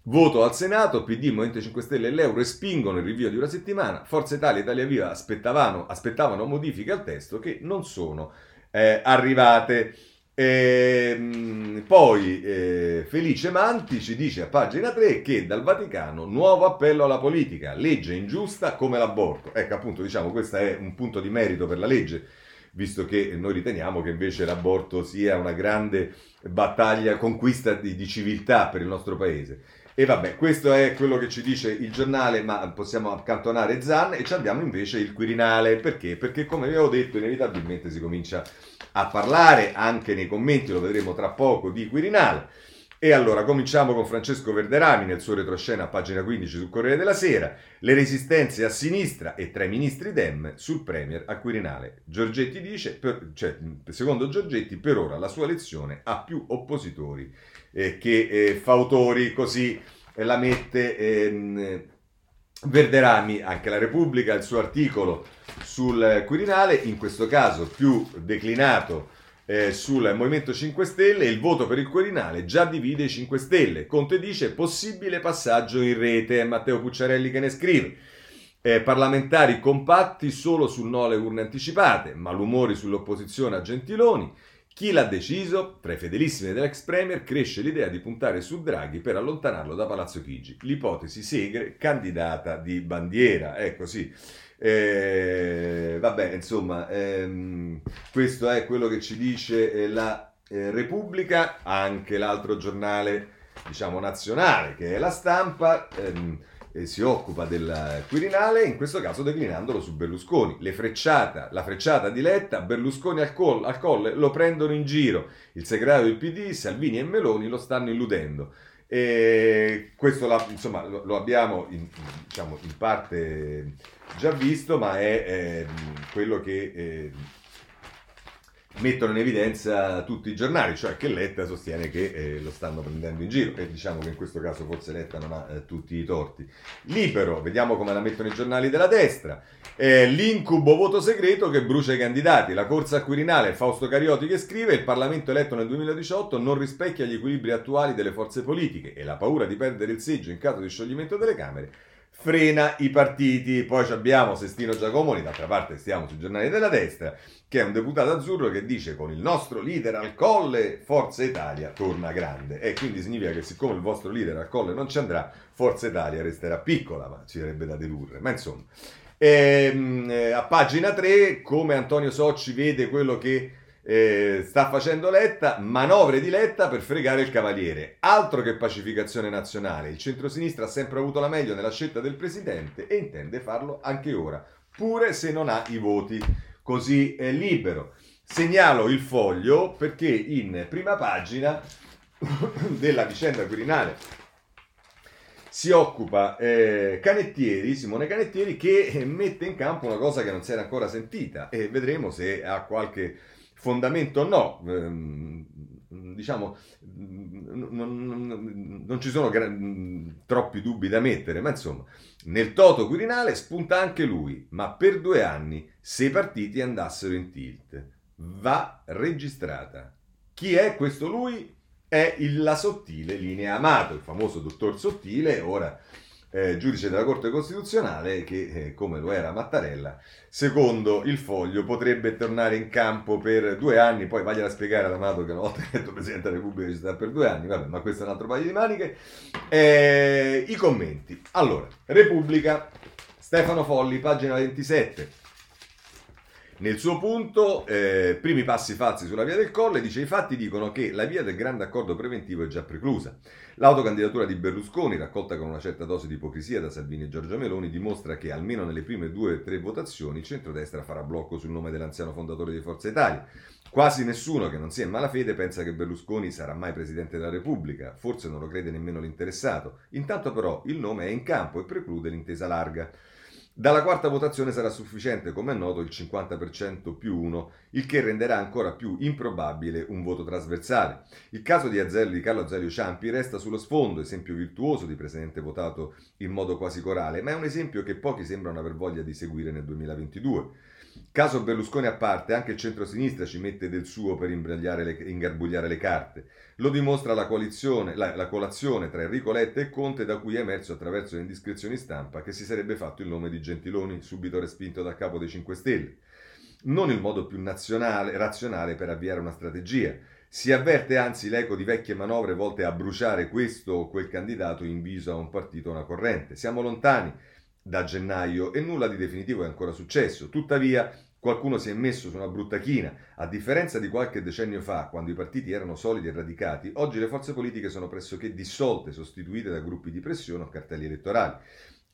Speaker 1: Voto al Senato, PD, Movimento 5 Stelle e l'Euro respingono il rinvio di una settimana, Forza Italia e Italia Viva aspettavano, aspettavano modifiche al testo che non sono eh, arrivate. E, ehm, poi eh, Felice Manti ci dice a pagina 3 che dal Vaticano nuovo appello alla politica, legge ingiusta come l'aborto. Ecco appunto diciamo questo è un punto di merito per la legge, visto che noi riteniamo che invece l'aborto sia una grande battaglia, conquista di, di civiltà per il nostro paese. E vabbè, questo è quello che ci dice il giornale, ma possiamo accantonare Zan e ci abbiamo invece il Quirinale. Perché? Perché come vi avevo detto, inevitabilmente si comincia a parlare anche nei commenti, lo vedremo tra poco, di Quirinale. E allora cominciamo con Francesco Verderami nel suo retroscena a pagina 15 sul Corriere della Sera, le resistenze a sinistra e tra i ministri Dem sul Premier a Quirinale. Giorgetti dice, per, cioè, secondo Giorgetti per ora la sua lezione ha più oppositori eh, che eh, fautori, così eh, la mette ehm, Verderami, anche la Repubblica, il suo articolo sul Quirinale, in questo caso più declinato eh, sul Movimento 5 Stelle, il voto per il Quirinale già divide i 5 Stelle. Conte dice possibile passaggio in rete, è Matteo Pucciarelli che ne scrive. Eh, parlamentari compatti solo sul no alle urne anticipate, malumori sull'opposizione a Gentiloni. Chi l'ha deciso? Tra i fedelissimi dell'ex Premier cresce l'idea di puntare su Draghi per allontanarlo da Palazzo Chigi. L'ipotesi Segre, candidata di bandiera. Ecco sì. Eh, vabbè, insomma, ehm, questo è quello che ci dice eh, la eh, Repubblica, anche l'altro giornale, diciamo, nazionale, che è la stampa. Ehm, eh, si occupa del Quirinale, in questo caso declinandolo su Berlusconi. Frecciata, la frecciata di Letta, Berlusconi al, col, al colle, lo prendono in giro. Il segretario del PD, Salvini e Meloni lo stanno illudendo. E questo la, insomma, lo, lo abbiamo in, diciamo, in, parte già visto, ma è, è quello che... Eh, mettono in evidenza tutti i giornali, cioè che Letta sostiene che eh, lo stanno prendendo in giro e diciamo che in questo caso forse Letta non ha eh, tutti i torti. Libero, vediamo come la mettono i giornali della destra, eh, l'incubo voto segreto che brucia i candidati, la corsa a Quirinale, Fausto Carioti che scrive il Parlamento eletto nel 2018 non rispecchia gli equilibri attuali delle forze politiche e la paura di perdere il seggio in caso di scioglimento delle Camere frena i partiti. Poi abbiamo Sestino Giacomoni, d'altra parte stiamo sui giornali della destra, che è un deputato azzurro che dice con il nostro leader al colle Forza Italia torna grande. E quindi significa che siccome il vostro leader al colle non ci andrà, Forza Italia resterà piccola, ma ci sarebbe da dedurre. Ma insomma, ehm, eh, a pagina 3, come Antonio Socci vede quello che eh, sta facendo Letta, manovre di Letta per fregare il Cavaliere. Altro che pacificazione nazionale. Il centrosinistra ha sempre avuto la meglio nella scelta del presidente e intende farlo anche ora, pure se non ha i voti. Così è libero. Segnalo il foglio perché in prima pagina della vicenda Quirinale si occupa eh, Canettieri, Simone Canettieri, che mette in campo una cosa che non si era ancora sentita e vedremo se ha qualche fondamento no, ehm, diciamo, non, non, non, ci sono gran, troppi dubbi da mettere, ma insomma, nel toto Quirinale spunta anche lui, ma per due anni se i partiti andassero in tilt. Va registrata. Chi è questo lui? È il, la sottile linea Amato, il famoso dottor Sottile, ora eh, giudice della Corte Costituzionale che, eh, come lo era Mattarella, secondo il foglio potrebbe tornare in campo per due anni, poi vagliela a spiegare ad Amato che una volta detto Presidente della Repubblica ci sta per due anni, vabbè, ma questo è un altro paio di maniche. Eh, I commenti. Allora, Repubblica, Stefano Folli, pagina 27. Nel suo punto, eh, primi passi falsi sulla via del Colle, dice i fatti dicono che la via del grande accordo preventivo è già preclusa. L'autocandidatura di Berlusconi, raccolta con una certa dose di ipocrisia da Salvini e Giorgia Meloni, dimostra che almeno nelle prime due o tre votazioni il centrodestra farà blocco sul nome dell'anziano fondatore di Forza Italia. Quasi nessuno che non sia in malafede pensa che Berlusconi sarà mai Presidente della Repubblica, forse non lo crede nemmeno l'interessato. Intanto però il nome è in campo e preclude l'intesa larga. Dalla quarta votazione sarà sufficiente, come è noto, il 50% più 1, il che renderà ancora più improbabile un voto trasversale. Il caso di, Azelli, di Carlo Azeglio Ciampi resta sullo sfondo, esempio virtuoso di presidente votato in modo quasi corale, ma è un esempio che pochi sembrano aver voglia di seguire nel 2022. Caso Berlusconi a parte, anche il centro-sinistra ci mette del suo per ingarbugliare le carte. Lo dimostra la, la, la, colazione tra Enrico Letta e Conte, da cui è emerso attraverso le indiscrezioni stampa che si sarebbe fatto il nome di Gentiloni, subito respinto dal capo dei 5 Stelle. Non il modo più nazionale, razionale per avviare una strategia. Si avverte anzi l'eco di vecchie manovre volte a bruciare questo o quel candidato in viso a un partito o una corrente. Siamo lontani da gennaio e nulla di definitivo è ancora successo. Tuttavia, qualcuno si è messo su una brutta china. A differenza di qualche decennio fa, quando i partiti erano solidi e radicati, oggi le forze politiche sono pressoché dissolte, sostituite da gruppi di pressione o cartelli elettorali.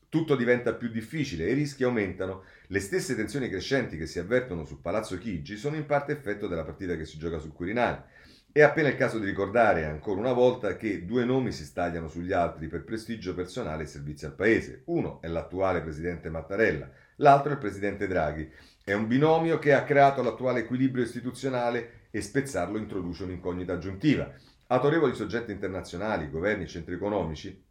Speaker 1: Tutto diventa più difficile e i rischi aumentano. Le stesse tensioni crescenti che si avvertono su Palazzo Chigi sono in parte effetto della partita che si gioca sul Quirinale. È appena il caso di ricordare ancora una volta che due nomi si stagliano sugli altri per prestigio personale e servizio al paese. Uno è l'attuale presidente Mattarella, l'altro è il presidente Draghi. È un binomio che ha creato l'attuale equilibrio istituzionale e spezzarlo introduce un'incognita aggiuntiva. Autorevoli soggetti internazionali, governi, centri economici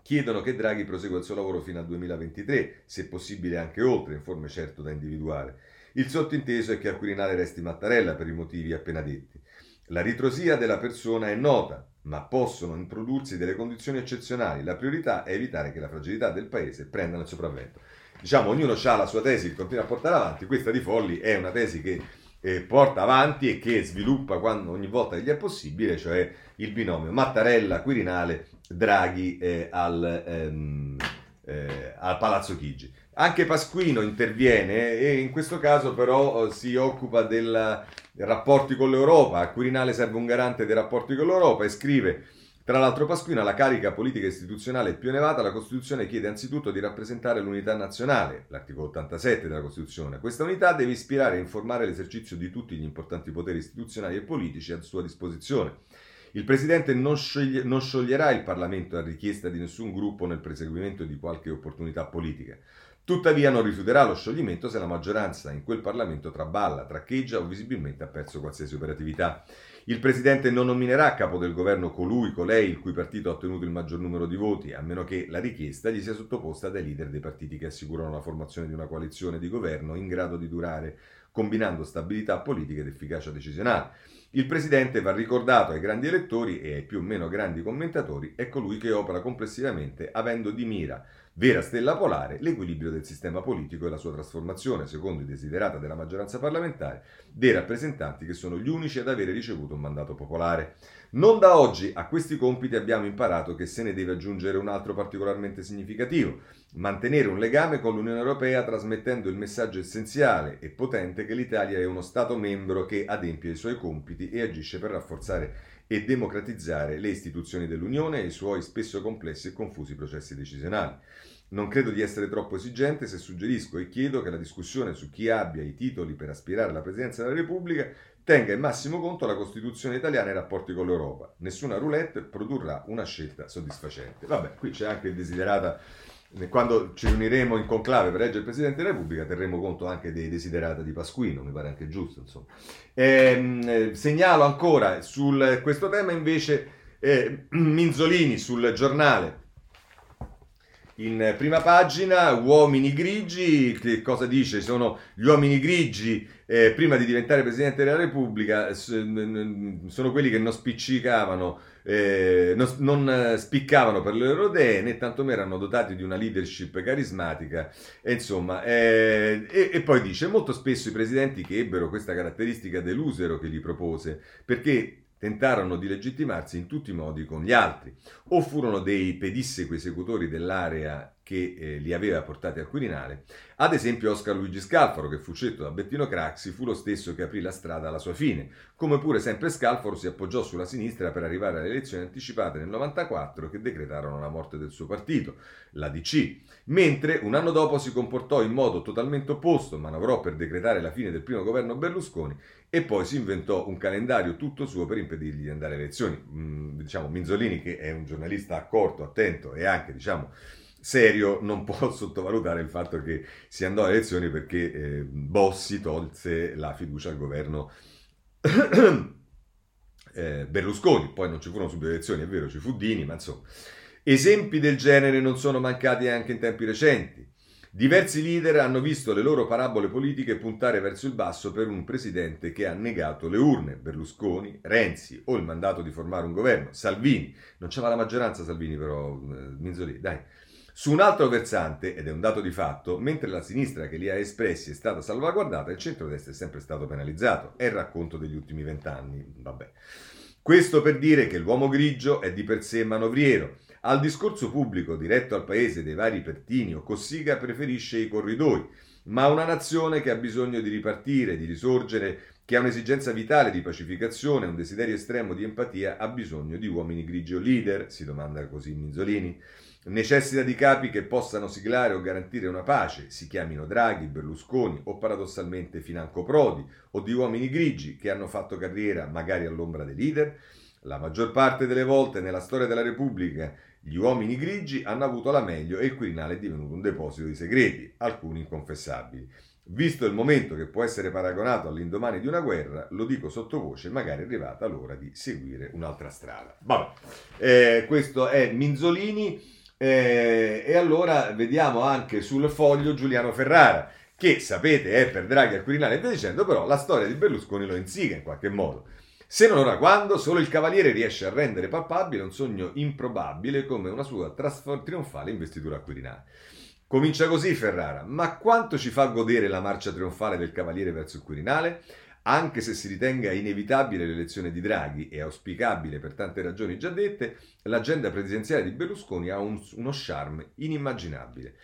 Speaker 1: chiedono che Draghi prosegua il suo lavoro fino al 2023, se possibile anche oltre, in forme certo da individuare. Il sottinteso è che al Quirinale resti Mattarella per i motivi appena detti. La ritrosia della persona è nota, ma possono introdursi delle condizioni eccezionali. La priorità è evitare che la fragilità del paese prenda il sopravvento. Diciamo, ognuno ha la sua tesi che continua a portare avanti. Questa di Folli è una tesi che eh, porta avanti e che sviluppa quando, ogni volta che gli è possibile, cioè il binomio Mattarella, Quirinale, Draghi eh, al, ehm, eh, al Palazzo Chigi. Anche Pasquino interviene e in questo caso però si occupa del rapporti con l'Europa. A Quirinale serve un garante dei rapporti con l'Europa e scrive tra l'altro Pasquino alla carica politica istituzionale più elevata la Costituzione chiede anzitutto di rappresentare l'unità nazionale, l'articolo 87 della Costituzione. Questa unità deve ispirare e informare l'esercizio di tutti gli importanti poteri istituzionali e politici a sua disposizione. Il Presidente non, sceglie, non scioglierà il Parlamento a richiesta di nessun gruppo nel perseguimento di qualche opportunità politica. Tuttavia non rifiuterà lo scioglimento se la maggioranza in quel Parlamento traballa, traccheggia o visibilmente ha perso qualsiasi operatività. Il Presidente non nominerà a capo del governo colui, colei, il cui partito ha ottenuto il maggior numero di voti, a meno che la richiesta gli sia sottoposta dai leader dei partiti che assicurano la formazione di una coalizione di governo in grado di durare, combinando stabilità politica ed efficacia decisionale. Il Presidente va ricordato ai grandi elettori e ai più o meno grandi commentatori, è colui che opera complessivamente avendo di mira vera stella polare, l'equilibrio del sistema politico e la sua trasformazione, secondo i desiderata della maggioranza parlamentare, dei rappresentanti che sono gli unici ad avere ricevuto un mandato popolare. Non da oggi a questi compiti abbiamo imparato che se ne deve aggiungere un altro particolarmente significativo, mantenere un legame con l'Unione Europea trasmettendo il messaggio essenziale e potente che l'Italia è uno Stato membro che adempie i suoi compiti e agisce per rafforzare e democratizzare le istituzioni dell'Unione e i suoi spesso complessi e confusi processi decisionali. Non credo di essere troppo esigente se suggerisco e chiedo che la discussione su chi abbia i titoli per aspirare alla Presidenza della Repubblica tenga in massimo conto la Costituzione italiana e i rapporti con l'Europa. Nessuna roulette produrrà una scelta soddisfacente. Vabbè, qui c'è anche il desiderata quando ci riuniremo in conclave per eleggere il Presidente della Repubblica terremo conto anche dei desiderata di Pasquino, mi pare anche giusto. Insomma. Ehm, segnalo ancora su questo tema invece eh, Minzolini sul giornale. In prima pagina, uomini grigi, che cosa dice? Sono gli uomini grigi, eh, prima di diventare Presidente della Repubblica, sono quelli che non spiccicavano eh, non, non, spiccavano per le loro idee né tantomeno erano dotati di una leadership carismatica e insomma eh, e, e, poi dice molto spesso i presidenti che ebbero questa caratteristica delusero che gli propose perché tentarono di legittimarsi in tutti i modi con gli altri o furono dei pedissequi esecutori dell'area che eh, li aveva portati al Quirinale. Ad esempio Oscar Luigi Scalfaro, che fu scelto da Bettino Craxi, fu lo stesso che aprì la strada alla sua fine, come pure sempre Scalfaro si appoggiò sulla sinistra per arrivare alle elezioni anticipate nel 94 che decretarono la morte del suo partito, la DC, mentre un anno dopo si comportò in modo totalmente opposto, manovrò per decretare la fine del primo governo Berlusconi e poi si inventò un calendario tutto suo per impedirgli di andare alle elezioni. Mm, diciamo Minzolini, che è un giornalista accorto, attento e anche, diciamo, serio, non può sottovalutare il fatto che si andò alle elezioni perché eh, Bossi tolse la fiducia al governo eh, Berlusconi. Poi non ci furono subito elezioni, è vero, ci fu Dini, ma insomma. Esempi del genere non sono mancati anche in tempi recenti. Diversi leader hanno visto le loro parabole politiche puntare verso il basso per un presidente che ha negato le urne, Berlusconi, Renzi o il mandato di formare un governo, Salvini. Non c'era la maggioranza Salvini però, eh, Minzolini, dai. Su un altro versante, ed è un dato di fatto, mentre la sinistra che li ha espressi è stata salvaguardata, il centrodestra è sempre stato penalizzato. È il racconto degli ultimi vent'anni. Vabbè. Questo per dire che l'uomo grigio è di per sé manovriero. Al discorso pubblico diretto al paese dei vari Pertini o Cossiga preferisce i corridoi, ma una nazione che ha bisogno di ripartire, di risorgere, che ha un'esigenza vitale di pacificazione, un desiderio estremo di empatia, ha bisogno di uomini grigi o leader, si domanda così Minzolini. Necessita di capi che possano siglare o garantire una pace, si chiamino Draghi, Berlusconi o paradossalmente Financo Prodi, o di uomini grigi che hanno fatto carriera magari all'ombra dei leader. La maggior parte delle volte nella storia della Repubblica gli uomini grigi hanno avuto la meglio e il Quirinale è divenuto un deposito di segreti, alcuni inconfessabili. Visto il momento che può essere paragonato all'indomani di una guerra, lo dico sottovoce, magari è arrivata l'ora di seguire un'altra strada. Vabbè, eh, questo è Minzolini. Eh, e allora vediamo anche sul foglio Giuliano Ferrara, che sapete è per Draghi al Quirinale e via dicendo, però la storia di Berlusconi lo insiga in qualche modo. Se non ora quando, solo il Cavaliere riesce a rendere palpabile un sogno improbabile come una sua trionfale investitura al Quirinale. Comincia così Ferrara, ma quanto ci fa godere la marcia trionfale del Cavaliere verso il Quirinale? Anche se si ritenga inevitabile l'elezione di Draghi e auspicabile per tante ragioni già dette, l'agenda presidenziale di Berlusconi ha un, uno charme inimmaginabile.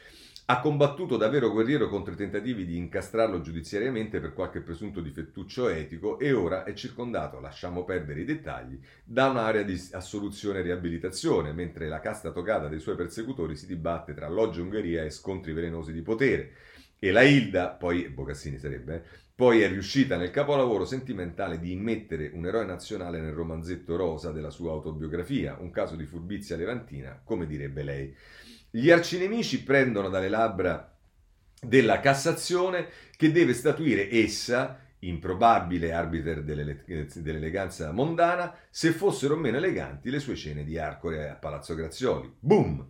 Speaker 1: Ha combattuto davvero guerriero contro i tentativi di incastrarlo giudiziariamente per qualche presunto difettuccio etico e ora è circondato, lasciamo perdere i dettagli, da un'area di assoluzione e riabilitazione, mentre la casta togata dei suoi persecutori si dibatte tra loggia Ungheria e scontri velenosi di potere. E la Hilda, poi Bocassini sarebbe, eh, poi è riuscita nel capolavoro sentimentale di immettere un eroe nazionale nel romanzetto rosa della sua autobiografia, un caso di furbizia levantina, come direbbe lei. Gli arcinemici prendono dalle labbra della Cassazione che deve statuire essa, improbabile arbiter dell'eleganza mondana, se fossero meno eleganti le sue cene di Arcore a Palazzo Grazioli. Boom!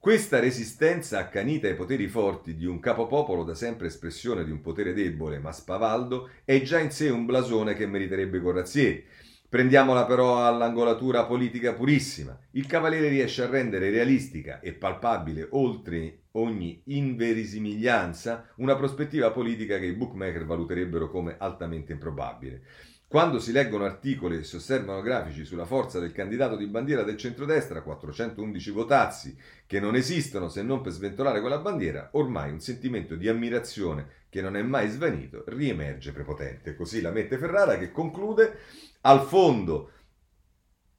Speaker 1: Questa resistenza accanita ai poteri forti di un capopopolo da sempre espressione di un potere debole ma spavaldo è già in sé un blasone che meriterebbe corazzieri. Prendiamola però all'angolatura politica purissima. Il Cavaliere riesce a rendere realistica e palpabile oltre ogni inverisimiglianza una prospettiva politica che i bookmaker valuterebbero come altamente improbabile. Quando si leggono articoli e si osservano grafici sulla forza del candidato di bandiera del centrodestra, 411 votazzi, che non esistono se non per sventolare quella bandiera, ormai un sentimento di ammirazione che non è mai svanito riemerge prepotente. Così la mette Ferrara che conclude al fondo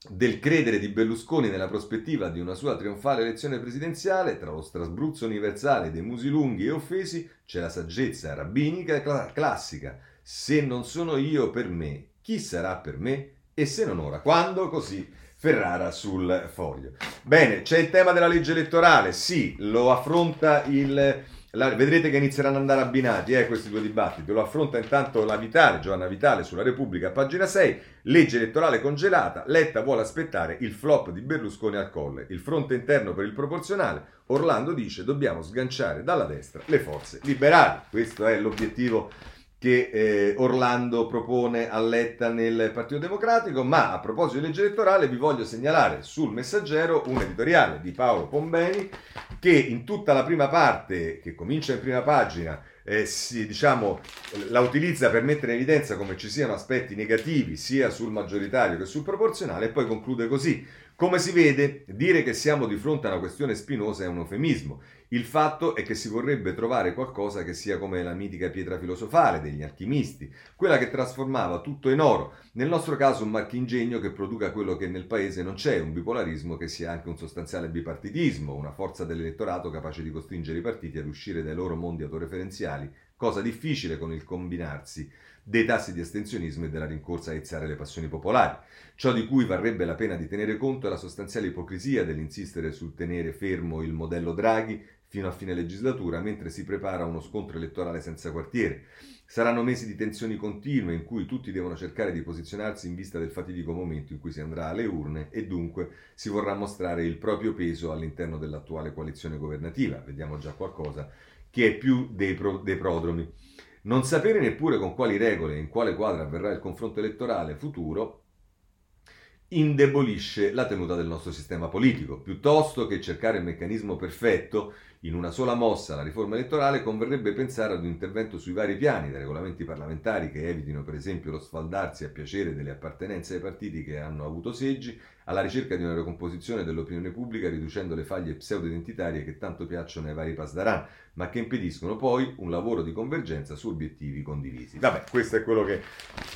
Speaker 1: del credere di Berlusconi nella prospettiva di una sua trionfale elezione presidenziale, tra lo strasbruzzo universale dei musi lunghi e offesi, c'è la saggezza rabbinica classica se non sono io per me, chi sarà per me? E se non ora, quando? Così Ferrara sul foglio. Bene, c'è il tema della legge elettorale, sì, lo affronta il... La, vedrete che inizieranno ad andare abbinati eh, questi due dibattiti. Lo affronta intanto la Vitale, Giovanna Vitale sulla Repubblica, pagina 6. Legge elettorale congelata. Letta vuole aspettare il flop di Berlusconi al colle. Il fronte interno per il proporzionale. Orlando dice dobbiamo sganciare dalla destra le forze liberali. Questo è l'obiettivo che eh, Orlando propone a Letta nel Partito Democratico, ma a proposito di legge elettorale vi voglio segnalare sul messaggero un editoriale di Paolo Pombeni che in tutta la prima parte, che comincia in prima pagina, eh, si, diciamo, la utilizza per mettere in evidenza come ci siano aspetti negativi sia sul maggioritario che sul proporzionale e poi conclude così. Come si vede, dire che siamo di fronte a una questione spinosa è un eufemismo. Il fatto è che si vorrebbe trovare qualcosa che sia come la mitica pietra filosofale degli alchimisti, quella che trasformava tutto in oro. Nel nostro caso un marchingegno che produca quello che nel paese non c'è, un bipolarismo che sia anche un sostanziale bipartitismo, una forza dell'elettorato capace di costringere i partiti ad uscire dai loro mondi autoreferenziali, cosa difficile con il combinarsi dei tassi di astensionismo e della rincorsa a ezzare le passioni popolari. Ciò di cui varrebbe la pena di tenere conto è la sostanziale ipocrisia dell'insistere sul tenere fermo il modello Draghi fino a fine legislatura, mentre si prepara uno scontro elettorale senza quartiere. Saranno mesi di tensioni continue in cui tutti devono cercare di posizionarsi in vista del fatidico momento in cui si andrà alle urne e dunque si vorrà mostrare il proprio peso all'interno dell'attuale coalizione governativa. Vediamo già qualcosa che è più dei, pro- dei prodromi. Non sapere neppure con quali regole e in quale quadro avverrà il confronto elettorale futuro indebolisce la tenuta del nostro sistema politico. Piuttosto che cercare il meccanismo perfetto, in una sola mossa la riforma elettorale converrebbe pensare ad un intervento sui vari piani, dai regolamenti parlamentari che evitino per esempio lo sfaldarsi a piacere delle appartenenze ai partiti che hanno avuto seggi, alla ricerca di una ricomposizione dell'opinione pubblica riducendo le faglie pseudo-identitarie che tanto piacciono ai vari pasdaran, ma che impediscono poi un lavoro di convergenza su obiettivi condivisi. Vabbè, questo è quello che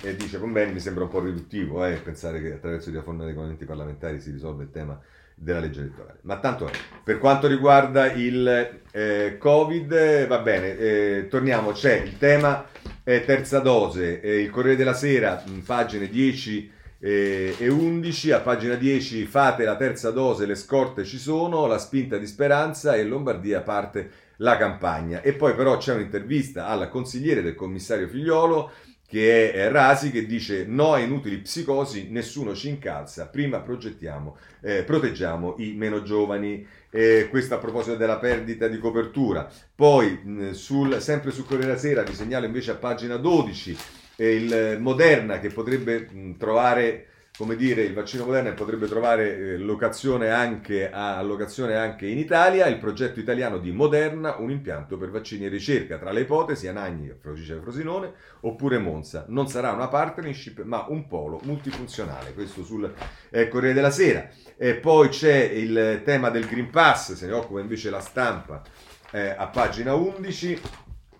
Speaker 1: eh, dice Conbeni, mi sembra un po' riduttivo eh, pensare che attraverso i riforma dei regolamenti parlamentari si risolve il tema della legge elettorale. Ma tanto è. Per quanto riguarda il eh, Covid, va bene, eh, torniamo, c'è il tema eh, terza dose, eh, il Corriere della Sera, pagine 10 eh, e 11, a pagina 10 fate la terza dose, le scorte ci sono, la spinta di speranza e in Lombardia parte la campagna. E poi però c'è un'intervista al consigliere del commissario Figliolo che è Rasi, che dice no a inutili psicosi, nessuno ci incalza, prima progettiamo, eh, proteggiamo i meno giovani. Eh, questo a proposito della perdita di copertura. Poi, mh, sul, sempre su Corriere Sera, vi segnalo invece a pagina 12 eh, il Moderna che potrebbe mh, trovare come dire, il vaccino Moderna potrebbe trovare eh, locazione anche, allocazione anche in Italia, il progetto italiano di Moderna, un impianto per vaccini e ricerca. Tra le ipotesi, Anagni, Frocice Frosinone, oppure Monza. Non sarà una partnership, ma un polo multifunzionale. Questo sul eh, Corriere della Sera. E poi c'è il tema del Green Pass, se ne occupa invece la stampa eh, a pagina 11.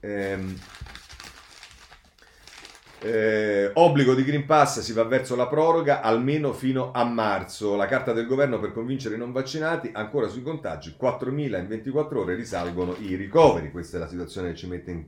Speaker 1: Ehm, eh, obbligo di Green Pass si va verso la proroga almeno fino a marzo. La carta del governo per convincere i non vaccinati, ancora sui contagi, 4.000 in 24 ore risalgono i ricoveri. Questa è la situazione che ci mette in,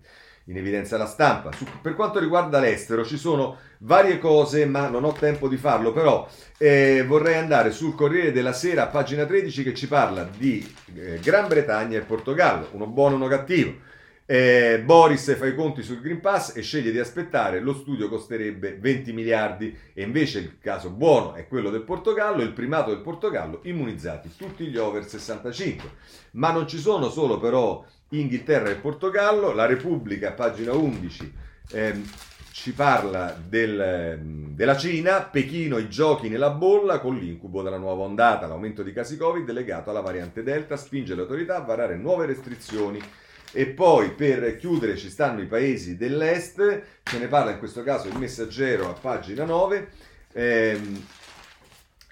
Speaker 1: in evidenza la stampa. Su, per quanto riguarda l'estero ci sono varie cose, ma non ho tempo di farlo, però eh, vorrei andare sul Corriere della Sera, pagina 13, che ci parla di eh, Gran Bretagna e Portogallo, uno buono o uno cattivo. Eh, Boris fa i conti sul Green Pass e sceglie di aspettare, lo studio costerebbe 20 miliardi e invece il caso buono è quello del Portogallo, il primato del Portogallo, immunizzati tutti gli over 65. Ma non ci sono solo però Inghilterra e Portogallo, la Repubblica, pagina 11, ehm, ci parla del, della Cina, Pechino i giochi nella bolla con l'incubo della nuova ondata, l'aumento di casi Covid legato alla variante Delta spinge le autorità a varare nuove restrizioni e poi per chiudere ci stanno i paesi dell'est, ce ne parla in questo caso il messaggero a pagina 9. Ehm,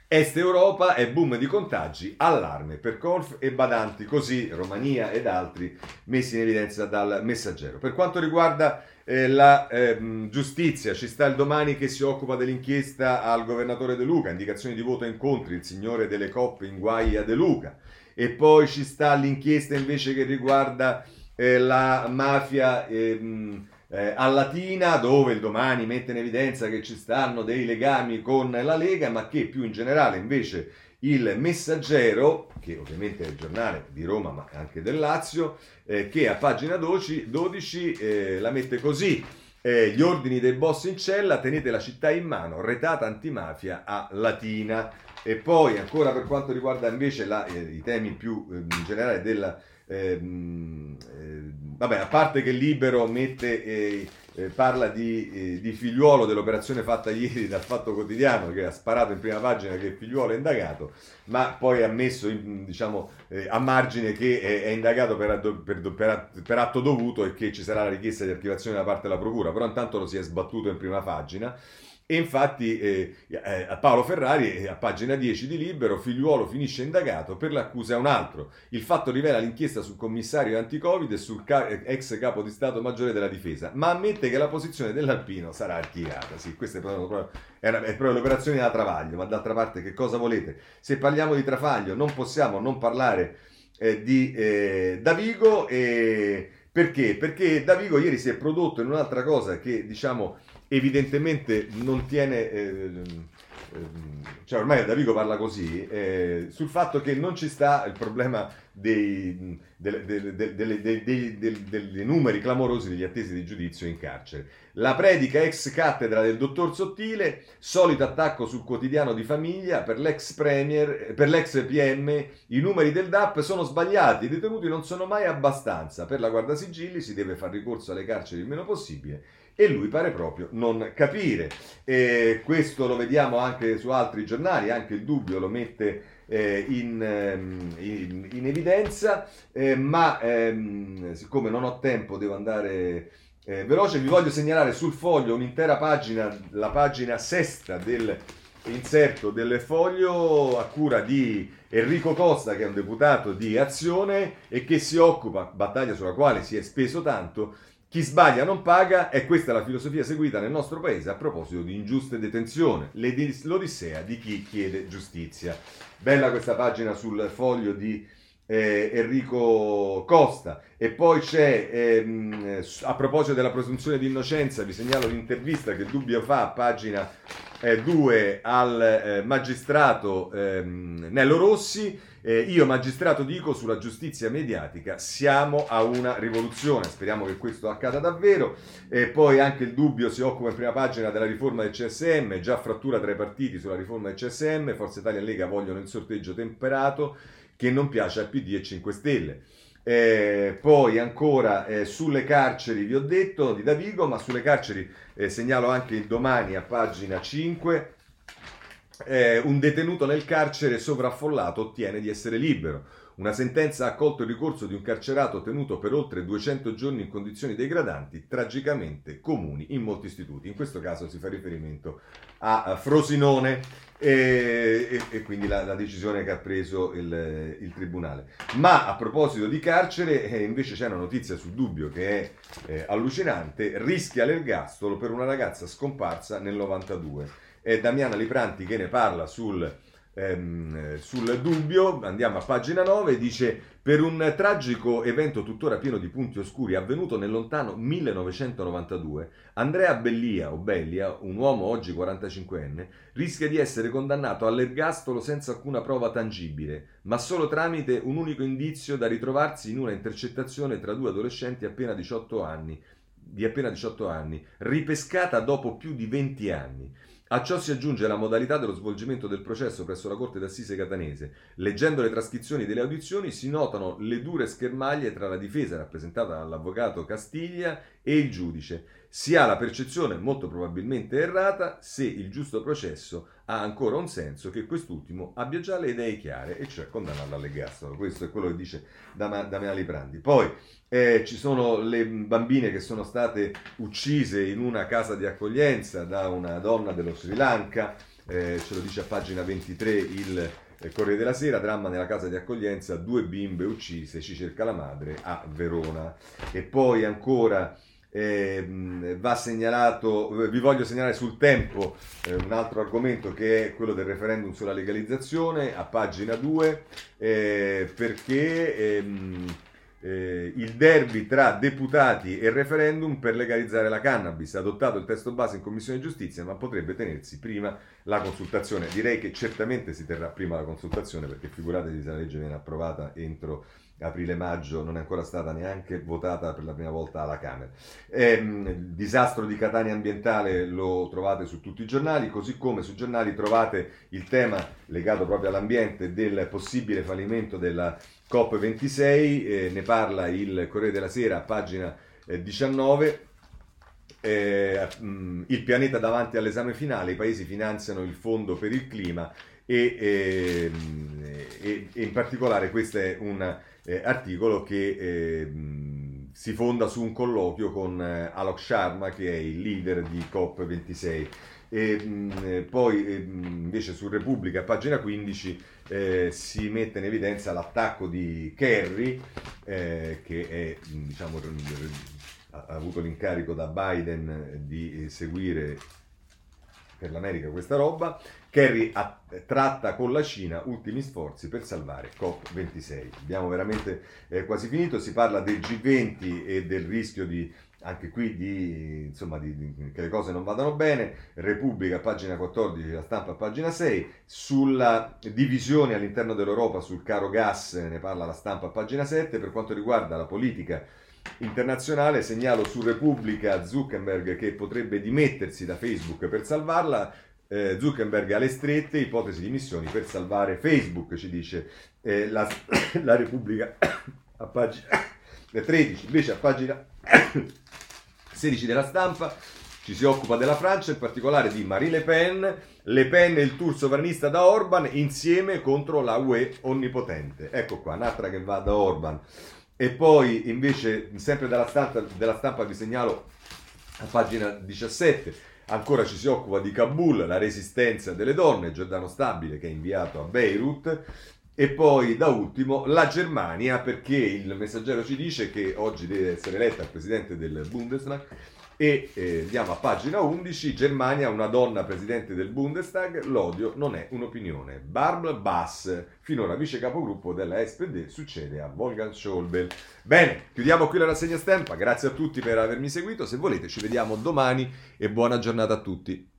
Speaker 1: Est Europa e boom di contagi, allarme per Colf e Badanti, così Romania ed altri messi in evidenza dal messaggero. Per quanto riguarda eh, la eh, giustizia, ci sta il domani che si occupa dell'inchiesta al governatore De Luca, indicazioni di voto a incontri, il signore delle coppe in guai a De Luca, e poi ci sta l'inchiesta invece che riguarda eh, la mafia ehm, eh, a Latina, dove il domani mette in evidenza che ci stanno dei legami con la Lega, ma che più in generale invece il Messaggero, che ovviamente è il giornale di Roma ma anche del Lazio, eh, che a pagina 12, 12 eh, la mette così. Eh, gli ordini dei boss in cella, tenete la città in mano, retata antimafia a Latina. E poi ancora per quanto riguarda invece la, eh, i temi più eh, in generale della Ehm, eh, vabbè, a parte che Libero mette, eh, eh, parla di, eh, di, figliuolo dell'operazione fatta ieri dal Fatto Quotidiano che ha sparato in prima pagina che il figliuolo è indagato, ma poi ha messo diciamo, eh, a margine che è, è indagato per, per, per, per, atto dovuto e che ci sarà la richiesta di archiviazione da parte della Procura, però intanto lo si è sbattuto in prima pagina. E infatti eh, eh, Paolo Ferrari, a pagina 10 di Libero, figliuolo finisce indagato per l'accusa a un altro. Il fatto rivela l'inchiesta sul commissario anti-Covid e sul ca- ex capo di Stato Maggiore della Difesa, ma ammette che la posizione dell'Alpino sarà archiviata. Sì, questa è proprio, è, è proprio l'operazione da Travaglio, ma d'altra parte che cosa volete? Se parliamo di Travaglio non possiamo non parlare eh, di eh, Davigo. Perché? Perché Davigo ieri si è prodotto in un'altra cosa che, diciamo, evidentemente non tiene... Eh, cioè ormai Davigo parla così, eh, sul fatto che non ci sta il problema dei, delle, delle, delle, dei, numeri clamorosi degli attesi di giudizio in carcere. La predica ex cattedra del dottor Sottile, solito attacco sul quotidiano di famiglia, per l'ex, premier, per l'ex PM i numeri del DAP sono sbagliati, i detenuti non sono mai abbastanza, per la guardasigilli si deve fare ricorso alle carceri il meno possibile e lui pare proprio non capire. E questo lo vediamo anche su altri giornali, anche il dubbio lo mette eh, in, ehm, in, in, evidenza, eh, ma ehm, siccome non ho tempo devo andare eh, veloce, vi voglio segnalare sul foglio un'intera pagina, la pagina sesta del inserto del foglio a cura di Enrico Costa che è un deputato di Azione e che si occupa, battaglia sulla quale si è speso tanto, chi sbaglia non paga, e questa è la filosofia seguita nel nostro paese a proposito di ingiuste detenzione, l'odissea di chi chiede giustizia. Bella questa pagina sul foglio di eh, Enrico Costa. E poi c'è, ehm, a proposito della presunzione di innocenza, vi segnalo l'intervista che Dubbio fa a pagina 2 eh, al eh, magistrato ehm, Nello Rossi eh, io, magistrato, dico sulla giustizia mediatica, siamo a una rivoluzione. Speriamo che questo accada davvero. E poi anche il dubbio si occupa in prima pagina della riforma del CSM, già frattura tra i partiti sulla riforma del CSM. Forza Italia e Lega vogliono il sorteggio temperato che non piace a PD e 5 Stelle. Eh, poi ancora eh, sulle carceri, vi ho detto di Davigo, ma sulle carceri eh, segnalo anche il domani a pagina 5 eh, un detenuto nel carcere sovraffollato ottiene di essere libero. Una sentenza ha accolto il ricorso di un carcerato tenuto per oltre 200 giorni in condizioni degradanti, tragicamente comuni in molti istituti. In questo caso si fa riferimento a Frosinone e, e, e quindi la, la, decisione che ha preso il, il, Tribunale. Ma a proposito di carcere, eh, invece c'è una notizia su Dubbio che è eh, allucinante, rischia l'ergastolo per una ragazza scomparsa nel 92 è Damiana Lipranti che ne parla sul, ehm, sul dubbio, andiamo a pagina 9, dice per un tragico evento tuttora pieno di punti oscuri avvenuto nel lontano 1992, Andrea Bellia o Bellia, un uomo oggi 45enne, rischia di essere condannato all'ergastolo senza alcuna prova tangibile, ma solo tramite un unico indizio da ritrovarsi in una intercettazione tra due adolescenti appena 18 anni, di appena 18 anni, ripescata dopo più di 20 anni. A ciò si aggiunge la modalità dello svolgimento del processo presso la Corte d'Assise catanese. Leggendo le trascrizioni delle audizioni si notano le dure schermaglie tra la difesa rappresentata dall'avvocato Castiglia e il giudice. Si ha la percezione, molto probabilmente errata, se il giusto processo ha ancora un senso, che quest'ultimo abbia già le idee chiare, e cioè condannato all'ergastolo. Questo è quello che dice Damiano Liprandi. Poi eh, ci sono le bambine che sono state uccise in una casa di accoglienza da una donna dello Sri Lanka, eh, ce lo dice a pagina 23 il eh, Corriere della Sera, dramma nella casa di accoglienza, due bimbe uccise, ci cerca la madre a Verona. E poi ancora eh, va segnalato, vi voglio segnalare sul tempo eh, un altro argomento che è quello del referendum sulla legalizzazione a pagina 2 eh, perché ehm, eh, il derby tra deputati e referendum per legalizzare la cannabis. Adottato il testo base in Commissione Giustizia, ma potrebbe tenersi prima la consultazione. Direi che certamente si terrà prima la consultazione, perché figuratevi se la legge viene approvata entro aprile-maggio non è ancora stata neanche votata per la prima volta alla Camera. Ehm, il disastro di Catania ambientale lo trovate su tutti i giornali, così come sui giornali trovate il tema legato proprio all'ambiente del possibile fallimento della COP26, eh, ne parla il Corriere della Sera pagina eh, 19. Eh, mh, il pianeta davanti all'esame finale, i paesi finanziano il fondo per il clima e, ehm, e, e in particolare questo è un eh, articolo che eh, si fonda su un colloquio con eh, Alok Sharma che è il leader di COP26. e mh, poi eh, invece su Repubblica, pagina 15, eh, si mette in evidenza l'attacco di Kerry, eh, che è, diciamo, ha avuto l'incarico da Biden di seguire per l'America questa roba. Kerry ha, tratta con la Cina ultimi sforzi per salvare COP26. Abbiamo veramente eh, quasi finito, si parla del G20 e del rischio di anche qui di, insomma, di, di, che le cose non vadano bene, Repubblica pagina 14, la stampa pagina 6, sulla divisione all'interno dell'Europa sul caro gas ne parla la stampa pagina 7, per quanto riguarda la politica internazionale segnalo su Repubblica Zuckerberg che potrebbe dimettersi da Facebook per salvarla, eh, Zuckerberg alle strette, ipotesi di missioni per salvare Facebook, ci dice eh, la, la Repubblica a pagina 13, invece a pagina 16 della stampa ci si occupa della Francia, in particolare di Marie Le Pen, Le Pen e il tour sovranista da Orban insieme contro la UE onnipotente. Ecco qua, un'altra che va da Orban. E poi invece, sempre dalla stampa, della stampa vi segnalo a pagina 17, ancora ci si occupa di Kabul, la resistenza delle donne, Giordano Stabile che è inviato a Beirut. E poi da ultimo la Germania, perché il messaggero ci dice che oggi deve essere eletta il presidente del Bundestag e eh, andiamo a pagina 11, Germania, una donna presidente del Bundestag, l'odio non è un'opinione. Barb Bass, finora vice capogruppo della SPD, succede a Wolfgang Schäuble. Bene, chiudiamo qui la rassegna stampa, grazie a tutti per avermi seguito, se volete ci vediamo domani e buona giornata a tutti.